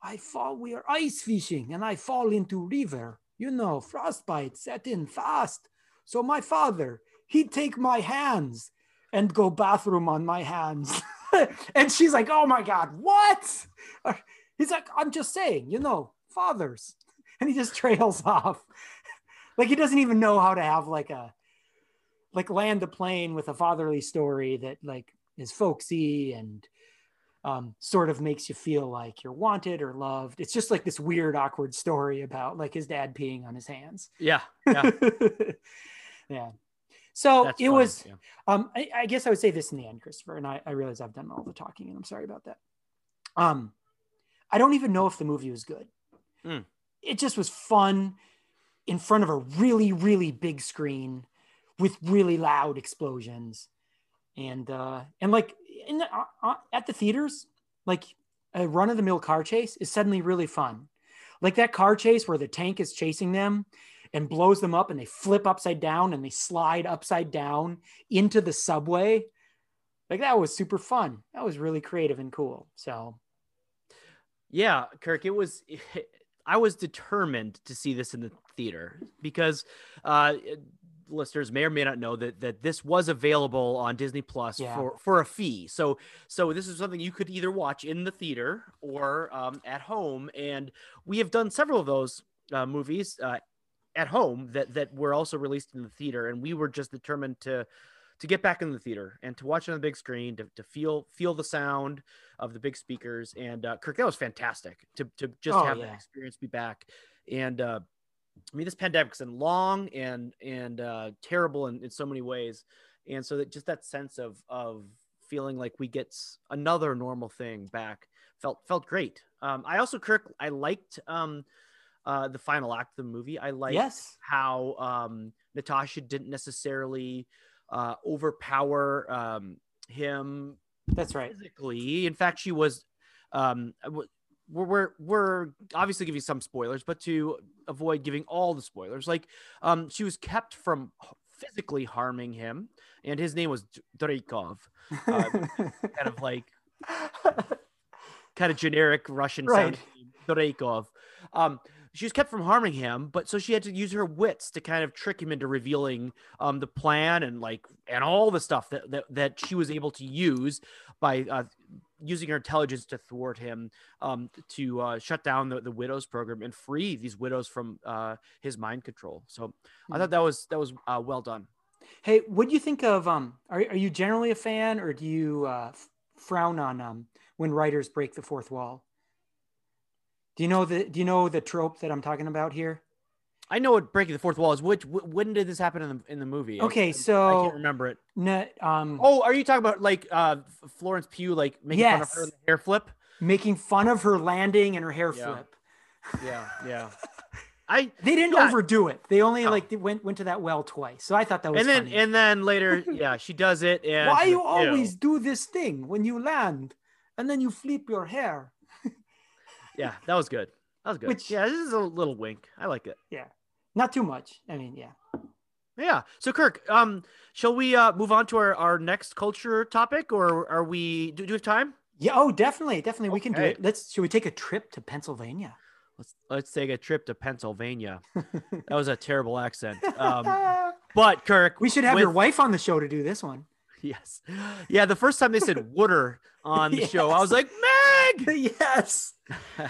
Speaker 1: i fall we are ice fishing and i fall into river you know frostbite set in fast. So my father he'd take my hands and go bathroom on my hands. and she's like, oh my God, what? He's like, I'm just saying, you know, fathers. And he just trails off. like he doesn't even know how to have like a, like land a plane with a fatherly story that like is folksy and um, sort of makes you feel like you're wanted or loved. It's just like this weird, awkward story about like his dad peeing on his hands.
Speaker 2: Yeah. Yeah.
Speaker 1: yeah. So
Speaker 2: That's
Speaker 1: it
Speaker 2: fine,
Speaker 1: was,
Speaker 2: yeah.
Speaker 1: um, I, I guess I would say this in the end, Christopher, and I, I realize I've done all the talking, and I'm sorry about that. Um, I don't even know if the movie was good.
Speaker 2: Mm.
Speaker 1: It just was fun in front of a really, really big screen with really loud explosions, and uh, and like in the, uh, uh, at the theaters, like a run of the mill car chase is suddenly really fun. Like that car chase where the tank is chasing them and blows them up and they flip upside down and they slide upside down into the subway. Like that was super fun. That was really creative and cool. So
Speaker 2: Yeah, Kirk, it was I was determined to see this in the theater because uh listeners may or may not know that that this was available on Disney Plus
Speaker 1: Yeah.
Speaker 2: for for a fee. So so this is something you could either watch in the theater or um, at home, and we have done several of those uh, movies uh, at home that that were also released in the theater, and we were just determined to to get back in the theater and to watch it on the big screen to, to feel feel the sound of the big speakers. And uh, Kirk that was fantastic to to just
Speaker 1: Oh,
Speaker 2: have
Speaker 1: yeah.
Speaker 2: that experience be back. And uh, I mean this pandemic's been long and and uh, terrible in, in so many ways. And so that just that sense of of feeling like we get another normal thing back felt felt great. Um, I also Kirk I liked um, uh, the final act of the movie I like
Speaker 1: yes.
Speaker 2: how um, Natasha didn't necessarily uh, overpower um, him
Speaker 1: That's right.
Speaker 2: physically. In fact, she was. Um, we're, we're we're obviously giving some spoilers, but to avoid giving all the spoilers, like um, she was kept from physically harming him, and his name was D- Dreykov, uh, kind of like kind of generic Russian
Speaker 1: Right.
Speaker 2: sounding name, Um, she was kept from harming him, but so she had to use her wits to kind of trick him into revealing um, the plan and like and all the stuff that that, that she was able to use by uh, using her intelligence to thwart him um, to uh, shut down the, the widows program and free these widows from uh, his mind control. So I thought that was that was uh, well done.
Speaker 1: Hey, what do you think of um? Are are you generally a fan, or do you uh, frown on um when writers break the fourth wall? Do you know the Do you know the trope that I'm talking about here?
Speaker 2: I know what breaking the fourth wall is. Which wh- when did this happen in the in the movie?
Speaker 1: Okay,
Speaker 2: I, I can't remember it.
Speaker 1: No, um,
Speaker 2: Oh, are you talking about like uh Florence Pugh like making fun of her
Speaker 1: Yes.
Speaker 2: the hair flip?
Speaker 1: making fun of her landing and her hair
Speaker 2: Yeah.
Speaker 1: flip.
Speaker 2: Yeah, yeah. I
Speaker 1: They didn't
Speaker 2: Yeah.
Speaker 1: overdo it. They only
Speaker 2: No.
Speaker 1: like they went went to that well twice. So I thought that was
Speaker 2: and then
Speaker 1: funny.
Speaker 2: and then later, yeah, she does it. And
Speaker 1: why you
Speaker 2: like, "Ew."
Speaker 1: always do this thing when you land and then you flip your hair?
Speaker 2: Yeah, that was good. That was good.
Speaker 1: Which-
Speaker 2: yeah, this is a little wink. I like it.
Speaker 1: Yeah, not too much. I mean, yeah.
Speaker 2: Yeah. So Kirk, um, shall we uh move on to our, our next culture topic, or are we? Do, do we have time?
Speaker 1: Yeah. Oh, definitely, definitely. We can do it. Let's. Should we take a trip to Pennsylvania?
Speaker 2: Let's let's take a trip to Pennsylvania. That was a terrible accent. Um, but Kirk,
Speaker 1: we should have your wife on the show to do this one.
Speaker 2: Yes. Yeah. The first time they said Wooder on the show, I was like, Meg.
Speaker 1: yes.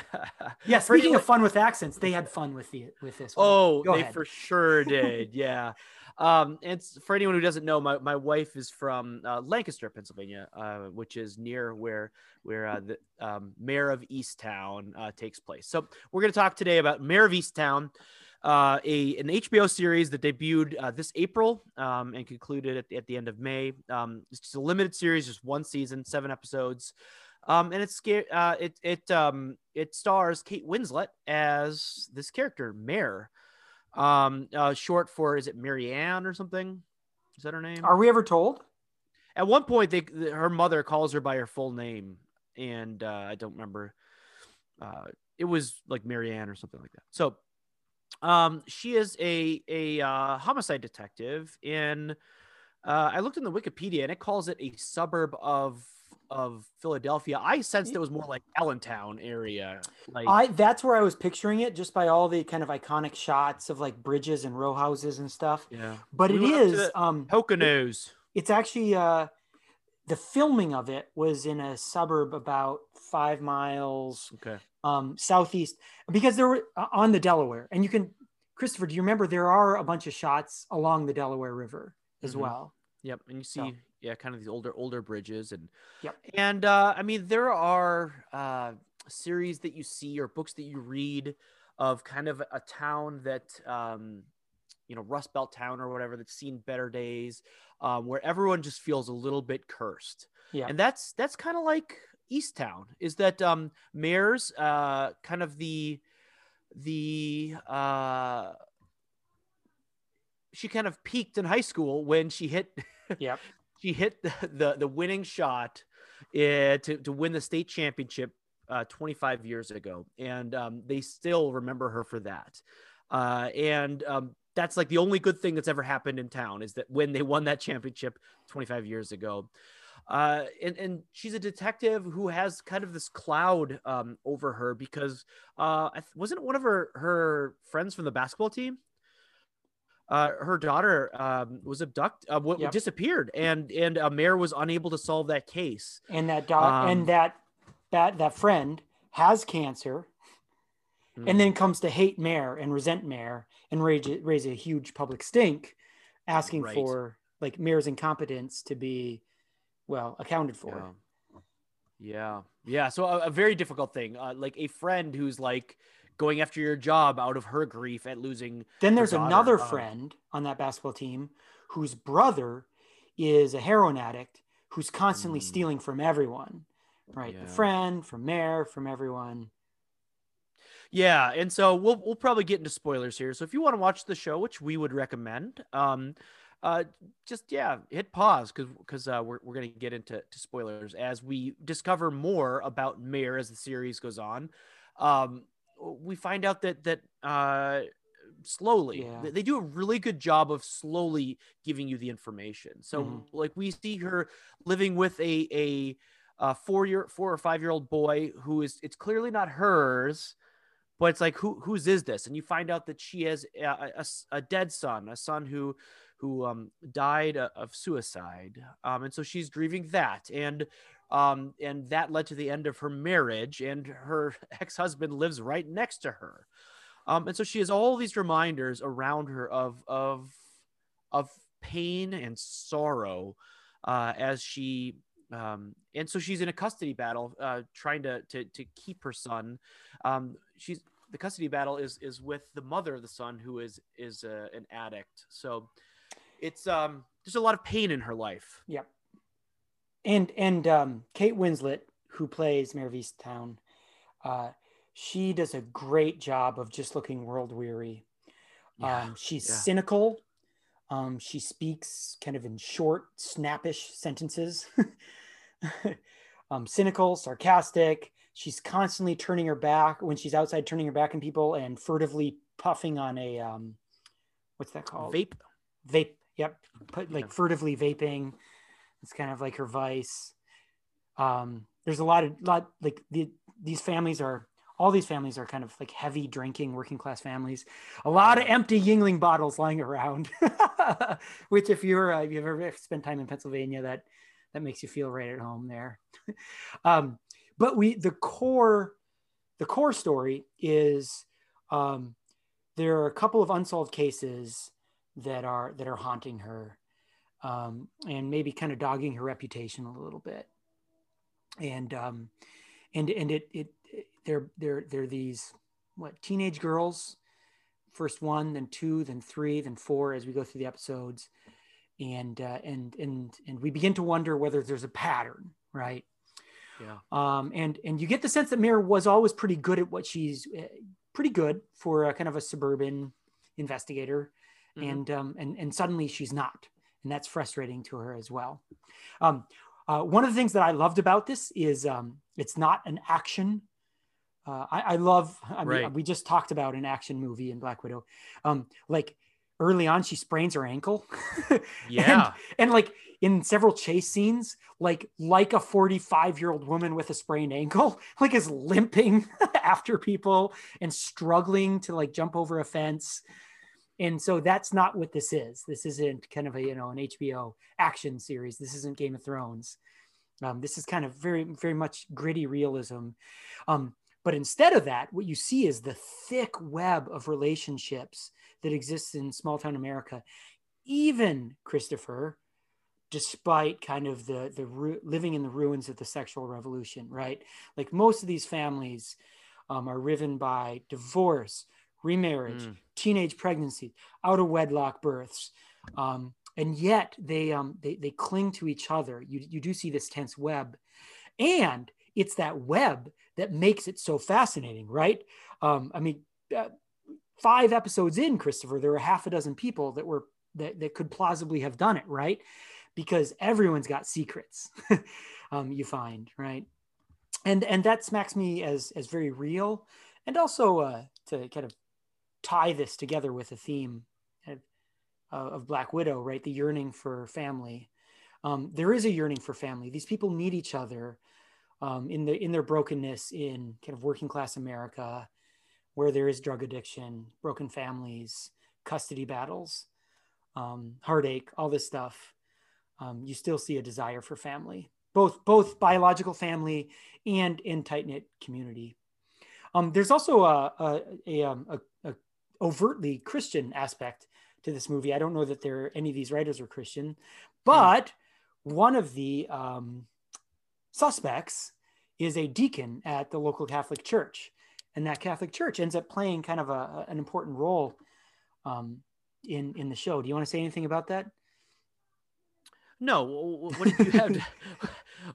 Speaker 1: Yeah. Speaking of fun with accents, they had fun with the with this one.
Speaker 2: Oh,
Speaker 1: Go
Speaker 2: they
Speaker 1: ahead.
Speaker 2: for sure did. Yeah. Um, it's for anyone who doesn't know, my, my wife is from uh, Lancaster, Pennsylvania, uh, which is near where where uh, the um, Mare of Easttown uh, takes place. So we're going to talk today about Mare of Easttown, uh, a an HBO series that debuted uh, this April um, and concluded at the, at the end of May. Um, it's just a limited series, just one season, seven episodes. Um, and it's sca- uh, it it um, it stars Kate Winslet as this character, Mare um uh short for is it marianne or something? Is that her name?
Speaker 1: Are we ever told?
Speaker 2: at one point they th- her mother calls her by her full name and uh i don't remember. Uh it was like marianne or something like that. So um she is a a uh, homicide detective in uh i looked in the wikipedia and it calls it a suburb of of philadelphia i sensed it was more like allentown area like
Speaker 1: I that's where I was picturing it, just by all the kind of iconic shots of like bridges and row houses and stuff.
Speaker 2: yeah
Speaker 1: But
Speaker 2: We
Speaker 1: it
Speaker 2: went up to
Speaker 1: is um
Speaker 2: poconos
Speaker 1: it's actually uh the filming of it was in a suburb about five miles
Speaker 2: okay
Speaker 1: um southeast because there were uh, on the delaware and you can christopher do you remember there are a bunch of shots along the delaware river as
Speaker 2: Mhm.
Speaker 1: well
Speaker 2: Yep, and you see,
Speaker 1: So-
Speaker 2: yeah, kind of these older older bridges, and
Speaker 1: Yep.
Speaker 2: and uh, I mean, there are uh, series that you see or books that you read of kind of a town that um, you know, Rust Belt town or whatever that's seen better days, um, where everyone just feels a little bit cursed,
Speaker 1: Yeah.
Speaker 2: and that's that's kind of like Easttown. Is that um, Mare's uh, kind of the the uh, she kind of peaked in high school when she hit
Speaker 1: Yep.
Speaker 2: she hit the the, the winning shot uh, to to win the state championship uh, 25 years ago, and um, they still remember her for that. Uh, and um, that's like the only good thing that's ever happened in town is that when they won that championship 25 years ago. Uh, and, and she's a detective who has kind of this cloud um, over her because uh, wasn't one of her her friends from the basketball team uh, her daughter um, was abducted, uh, w-
Speaker 1: Yep.
Speaker 2: disappeared, and and a Mare was unable to solve that case.
Speaker 1: and that dog
Speaker 2: Um,
Speaker 1: and that that that friend has cancer
Speaker 2: Mm.
Speaker 1: and then comes to hate Mare and resent Mare and raise, raise a huge public stink asking
Speaker 2: Right.
Speaker 1: for like Mare's incompetence to be well accounted for
Speaker 2: Yeah. Yeah. Yeah. So a, a very difficult thing. Uh, like a friend who's like going after your job out of her grief at losing.
Speaker 1: then there's another
Speaker 2: um,
Speaker 1: friend on that basketball team whose brother is a heroin addict who's constantly
Speaker 2: Mm.
Speaker 1: stealing from everyone right the friend from Mare from everyone
Speaker 2: Yeah, and so we'll we'll probably get into spoilers here. So if you want to watch the show, which we would recommend, um, uh, just yeah, hit pause because because uh, we're we're gonna get into to spoilers as we discover more about Mare as the series goes on. Um, we find out that that uh, slowly
Speaker 1: Yeah.
Speaker 2: they, do a really good job of slowly giving you the information. So
Speaker 1: Mhm.
Speaker 2: like we see her living with a a uh, four year four or five year old boy who is it's clearly not hers but it's like who whose is this and you find out that she has a dead son a son who who um died of suicide um and so she's grieving that and um and that led to the end of her marriage and her ex-husband lives right next to her. Um and so she has all these reminders around her of of of pain and sorrow uh as she um and so she's in a custody battle uh trying to to, to keep her son. Um she's the custody battle is is with the mother of the son who is is uh, an addict. So it's um there's a lot of pain in her life.
Speaker 1: Yep. And and um, Kate Winslet, who plays Mare of Easttown, uh, she does a great job of just looking world weary. Um, she's
Speaker 2: yeah.
Speaker 1: cynical. Um, she speaks kind of in short, snappish sentences. um, cynical, sarcastic. She's constantly turning her back when she's outside, turning her back on people and furtively puffing on a um, what's that called?
Speaker 2: vape
Speaker 1: vape yep put like
Speaker 2: Yeah.
Speaker 1: furtively vaping it's kind of like her vice. Um there's a lot of lot like the these families are all these families are kind of like heavy drinking working class families. A lot of empty Yuengling bottles lying around which if you're uh, if you've ever spent time in pennsylvania that that makes you feel right at home there. Um but we the core the core story is um there are a couple of unsolved cases that are that are haunting her um, and maybe kind of dogging her reputation a little bit. And um, and and it it they're they're they're these what teenage girls. First one then two then three then four as we go through the episodes. And uh, and and and we begin to wonder whether there's a pattern right?
Speaker 2: Yeah.
Speaker 1: Um, and and you get the sense that Mare was always pretty good at what she's uh, pretty good for a kind of a suburban investigator,
Speaker 2: Mhm.
Speaker 1: and um, and and suddenly she's not, and that's frustrating to her as well. Um, uh, one of the things that I loved about this is um, it's not an action. Uh, I, I love. I mean,
Speaker 2: Right.
Speaker 1: we just talked about an action movie in Black Widow. Um, like early on, she sprains her ankle.
Speaker 2: yeah
Speaker 1: and like in several chase scenes like like a 45 year old woman with a sprained ankle like is limping after people and struggling to like jump over a fence and so that's not what this is. This isn't kind of a you know an hbo action series. This isn't game of thrones. Um, this is kind of very very much gritty realism. Um, but instead of that what you see is the thick web of relationships that exists in small town america. Even Christopher, despite kind of the the ru- living in the ruins of the sexual revolution, right? Like most of these families um, are riven by divorce, remarriage,
Speaker 2: Mm.
Speaker 1: teenage pregnancy, out of wedlock births, um, and yet they um, they they cling to each other. You you do see this tense web, and it's that web that makes it so fascinating, right? Um, I mean. Uh, five episodes in christopher there were half a dozen people that were that, that could plausibly have done it right because everyone's got secrets um, you find right and and that smacks me as as very real and also uh, to kind of tie this together with a theme of, uh, of black widow right? The yearning for family. Um, there is a yearning for family. These people need each other um, in the in their brokenness in kind of working class america where there is drug addiction broken families custody battles um, heartache, all this stuff, um, you still see a desire for family, both both biological family and in tight knit community. Um, there's also a a, a, um, a, a overtly Christian aspect to this movie. I don't know that there any of these writers are Christian, but mm. one of the um, suspects is a deacon at the local Catholic church, and that Catholic church ends up playing kind of a, an important role um, in in the show. Do you want to say anything about that?
Speaker 2: No. What did you have? To,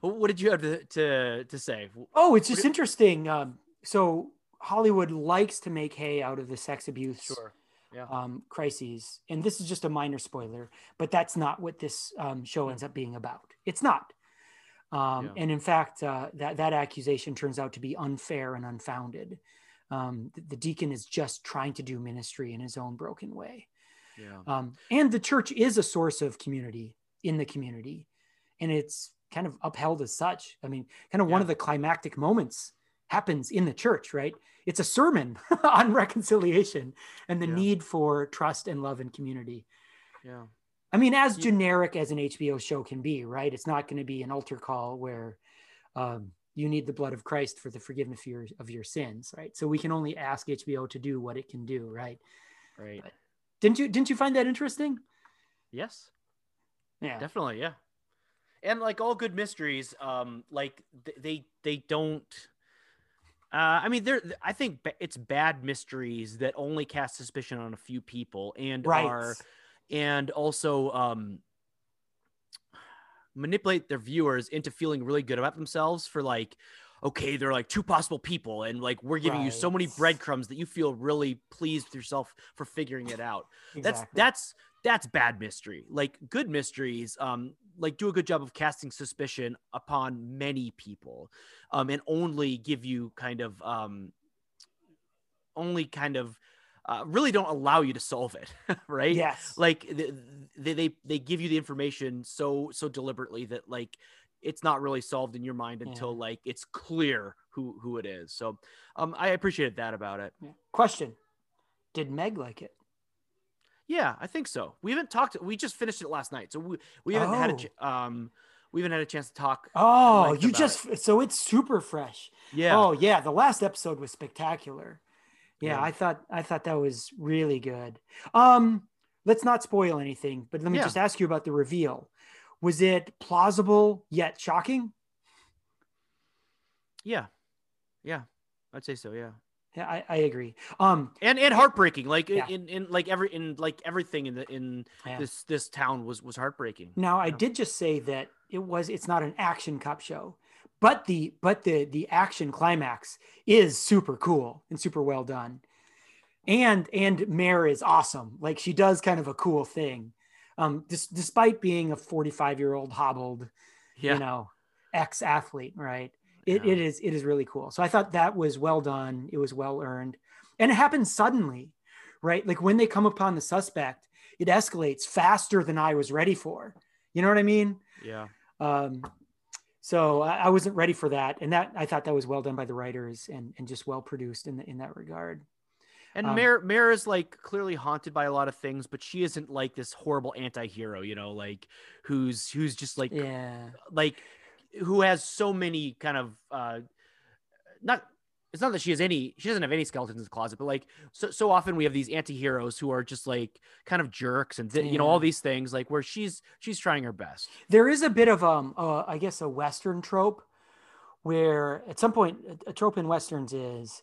Speaker 2: what did you have to, to, to say?
Speaker 1: Oh, it's just interesting. Um, so Hollywood likes to make hay out of the sex abuse
Speaker 2: sure. yeah.
Speaker 1: um, crises, and this is just a minor spoiler, but that's not what this um, show ends up being about. It's not. Um, yeah. And in fact, uh, that that accusation turns out to be unfair and unfounded. Um, the, the, deacon is just trying to do ministry in his own broken way.
Speaker 2: Yeah.
Speaker 1: Um, and the church is a source of community in the community, and it's kind of upheld as such. I mean, kind of yeah. one of the climactic moments happens in the church, right? It's a sermon on reconciliation and the yeah. need for trust and love and community.
Speaker 2: Yeah.
Speaker 1: I mean, as generic as an HBO show can be, right? It's not going to be an altar call where um, you need the blood of Christ for the forgiveness of your, of your sins, right? So we can only ask HBO to do what it can do, right?
Speaker 2: Right.
Speaker 1: But didn't you didn't you find that interesting?
Speaker 2: Yes.
Speaker 1: Yeah.
Speaker 2: Definitely, yeah. And like all good mysteries, um, like they they don't uh, I mean, there. I think it's bad mysteries that only cast suspicion on a few people and right. are, and also um, manipulate their viewers into feeling really good about themselves for like, okay, they're like two possible people, and like we're giving right. you so many breadcrumbs that you feel really pleased with yourself for figuring it out. Exactly. That's that's that's bad mystery. Like good mysteries, um, like do a good job of casting suspicion upon many people, um, and only give you kind of um, only kind of uh, really don't allow you to solve it, right?
Speaker 1: Yes.
Speaker 2: Like they, they they give you the information so so deliberately that like it's not really solved in your mind until yeah. like it's clear who who it is. So um, I appreciated that about it.
Speaker 1: Yeah. Question: Did Meg like it?
Speaker 2: Yeah, I think so. We haven't talked. We just finished it last night, so we we haven't oh. had a oh. um we haven't had a chance to talk.
Speaker 1: Oh, you just it. so it's super fresh.
Speaker 2: Yeah.
Speaker 1: Oh yeah, the last episode was spectacular. Yeah, yeah, I thought I thought that was really good. Um, let's not spoil anything, but let me yeah. just ask you about the reveal. Was it plausible yet shocking?
Speaker 2: Yeah, yeah, I'd say so. Yeah.
Speaker 1: Yeah, I, I agree. Um,
Speaker 2: and and heartbreaking, like yeah. in, in like every in like everything in the in yeah. this this town was was heartbreaking.
Speaker 1: Now, I did just say that it was it's not an action cop show, but the but the the action climax is super cool and super well done, and and Mare is awesome. Like she does kind of a cool thing, um, dis- despite being a forty five year old hobbled, yeah. you know, ex athlete, right? It, yeah. it is it is really cool. So i thought that was well done. It was well earned. And it happens suddenly right? Like when they come upon the suspect it escalates faster than i was ready for. You know what i mean?
Speaker 2: Yeah.
Speaker 1: Um so I, I wasn't ready for that. And that i thought that was well done by the writers and and just well produced in the, in that regard.
Speaker 2: And um, Mare, Mare is like clearly haunted by a lot of things, but she isn't like this horrible anti-hero, you know, like who's who's just like
Speaker 1: yeah,
Speaker 2: like who has so many kind of uh not it's not that she has any she doesn't have any skeletons in the closet but like so so often we have these anti-heroes who are just like kind of jerks and th- yeah. you know all these things like where she's she's trying her best.
Speaker 1: There is a bit of um uh, i guess a western trope where at some point a trope in westerns is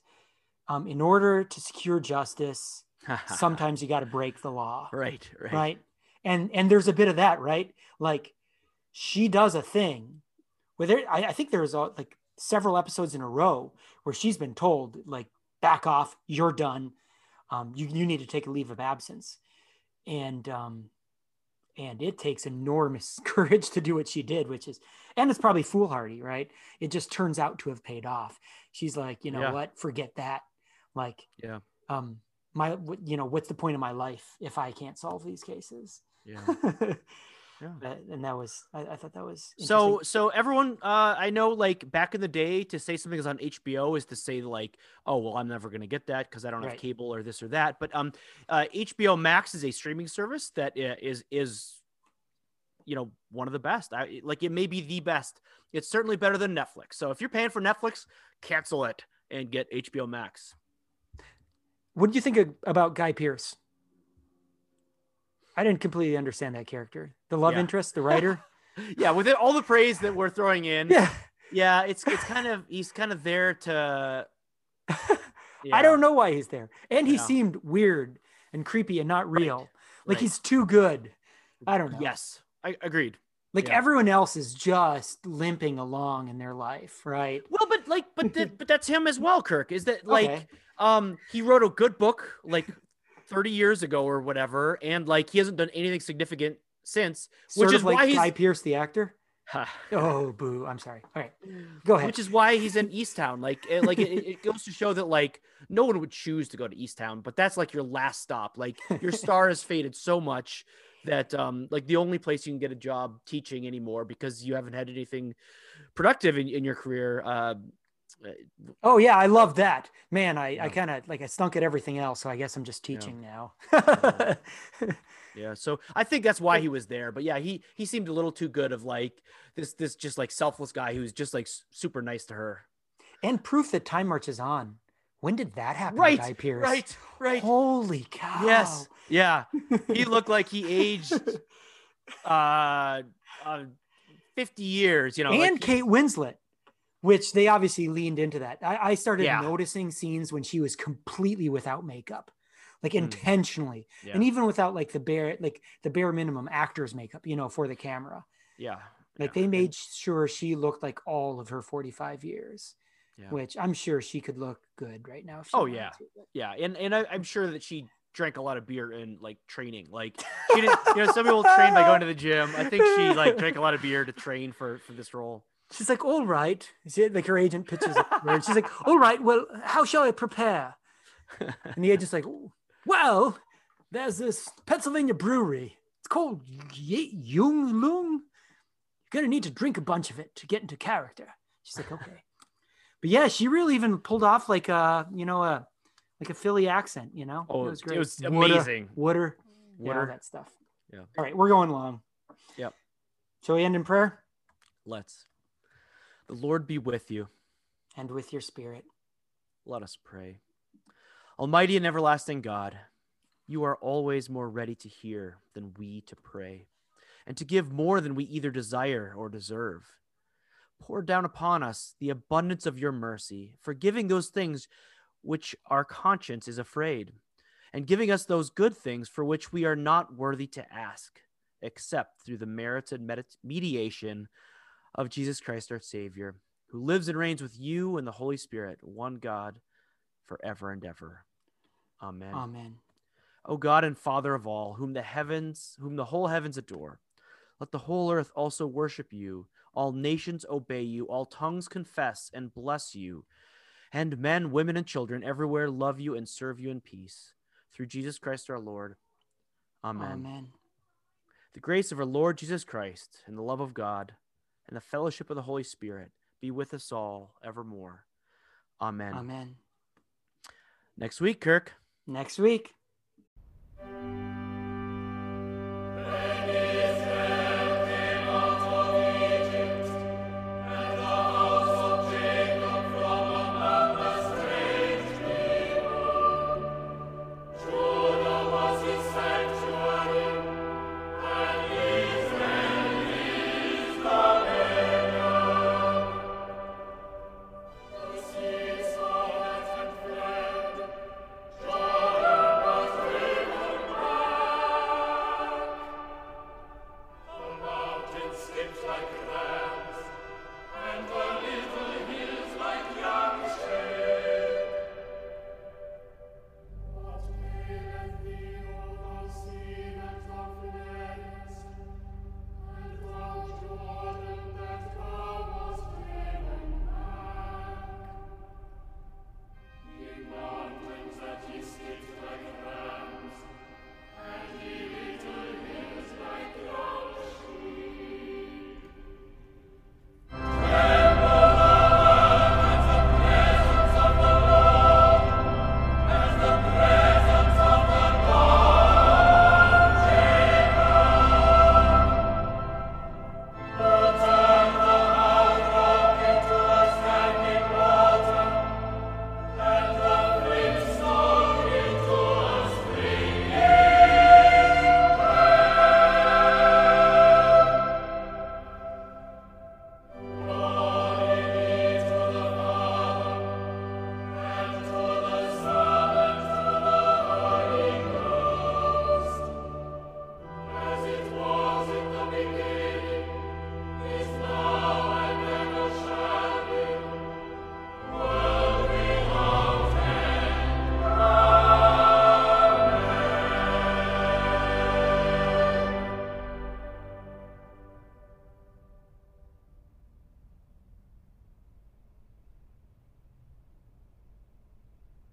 Speaker 1: um in order to secure justice sometimes you got to break the law.
Speaker 2: Right right.
Speaker 1: Right? And and there's a bit of that right? Like she does a thing there, I, I think there's a, like several episodes in a row where she's been told like back off, you're done, um, you you need to take a leave of absence, and um, and it takes enormous courage to do what she did, which is, and it's probably foolhardy, right? It just turns out to have paid off. She's like, you know yeah. what, forget that, like,
Speaker 2: yeah,
Speaker 1: um, my, you know, what's the point of my life if I can't solve these cases?
Speaker 2: Yeah. Yeah.
Speaker 1: Uh, and that was I, I thought that was
Speaker 2: So so everyone uh I know like back in the day to say something is on HBO is to say like oh well I'm never going to get that cuz I don't have cable or this or that but um uh HBO Max is a streaming service that uh, is is you know one of the best. I like it may be the best. It's certainly better than Netflix. So if you're paying for Netflix, cancel it and get HBO Max.
Speaker 1: what do you think of, about Guy Pearce? I didn't completely understand that character. The love
Speaker 2: Yeah.
Speaker 1: interest, the writer.
Speaker 2: Yeah, with it, all the praise that we're throwing in.
Speaker 1: yeah.
Speaker 2: Yeah, it's it's kind of he's kind of there to
Speaker 1: I don't know why he's there. And he
Speaker 2: Yeah.
Speaker 1: seemed weird and creepy and not real. Like
Speaker 2: right.
Speaker 1: he's too good. I don't know.
Speaker 2: Yes. I agreed.
Speaker 1: Like
Speaker 2: yeah.
Speaker 1: everyone else is just limping along in their life, right?
Speaker 2: Well, but like, but but that's him as well, Kirk. Is that like,
Speaker 1: Okay.
Speaker 2: um, he wrote a good book like 30 years ago or whatever, and like he hasn't done anything significant since,
Speaker 1: Sort
Speaker 2: which is
Speaker 1: like
Speaker 2: why he's,
Speaker 1: Guy Pearce, the actor. Oh, boo! I'm sorry. All right, go ahead.
Speaker 2: which is why he's in Easttown. Like, it, like it, it goes to show that like no one would choose to go to Easttown, but that's like your last stop. Like your star has faded so much that um like the only place you can get a job teaching anymore because you haven't had anything productive in, in your career uh
Speaker 1: oh yeah, I love that. Man, I, I kind of like I stunk at everything else, so I guess I'm just teaching now.
Speaker 2: Yeah, so I think that's why he was there. But yeah, he he seemed a little too good of like this this just like selfless guy who's just like super nice to her.
Speaker 1: and proof that time marches on. When did that happen,
Speaker 2: Right,
Speaker 1: Guy Pearce?
Speaker 2: Right, right.
Speaker 1: Holy cow!
Speaker 2: Yes, yeah. He looked like he aged uh, uh 50 years, you know.
Speaker 1: and
Speaker 2: like
Speaker 1: Kate Winslet, which they obviously leaned into that. I, I started
Speaker 2: Yeah.
Speaker 1: noticing scenes when she was completely without makeup, like
Speaker 2: Hmm.
Speaker 1: intentionally,
Speaker 2: yeah,
Speaker 1: and even without like the bare like the bare minimum actor's makeup, you know, for the camera.
Speaker 2: yeah.
Speaker 1: Like
Speaker 2: yeah.
Speaker 1: they made sure she looked like all of her 45 years,
Speaker 2: Yeah.
Speaker 1: which I'm sure she could look good right now. If she
Speaker 2: Oh, yeah.
Speaker 1: to, but-
Speaker 2: Yeah, and and I, I'm sure that she drank a lot of beer in like training. Like she didn't, you know, some people train by going to the gym. I think she like drank a lot of beer to train for for this role.
Speaker 1: She's like, all right. She, like her agent pitches it her, and she's like, all right, well, how shall I prepare? And the agent's like, well, there's this Pennsylvania brewery. It's called Ye- Jung Lung. You're gonna need to drink a bunch of it to get into character. She's like, okay. But yeah, she really even pulled off like a, you know, a like a Philly accent. You know,
Speaker 2: Oh,
Speaker 1: it was great.
Speaker 2: it was amazing.
Speaker 1: Woulda, yeah, all that stuff.
Speaker 2: Yeah.
Speaker 1: All right, we're going long.
Speaker 2: Yep.
Speaker 1: Shall we end in prayer?
Speaker 2: Let's. The Lord be with you.
Speaker 1: And with your spirit.
Speaker 2: Let us pray. Almighty and everlasting God, you are always more ready to hear than we to pray, and to give more than we either desire or deserve. Pour down upon us the abundance of your mercy, forgiving those things which our conscience is afraid, and giving us those good things for which we are not worthy to ask, except through the merits and mediation of Jesus Christ our Savior, who lives and reigns with you and the Holy Spirit, one God, forever and ever. Amen.
Speaker 1: Amen.
Speaker 2: O God and Father of all, whom the heavens, whom the whole heavens adore, let the whole earth also worship you. All nations obey you. All tongues confess and bless you. And men, women, and children everywhere love you and serve you in peace. Through Jesus Christ our Lord. Amen.
Speaker 1: Amen.
Speaker 2: The grace of our Lord Jesus Christ and the love of God and the fellowship of the Holy Spirit be with us all evermore. Amen.
Speaker 1: Amen.
Speaker 2: Next week, Kirk.
Speaker 1: Next week.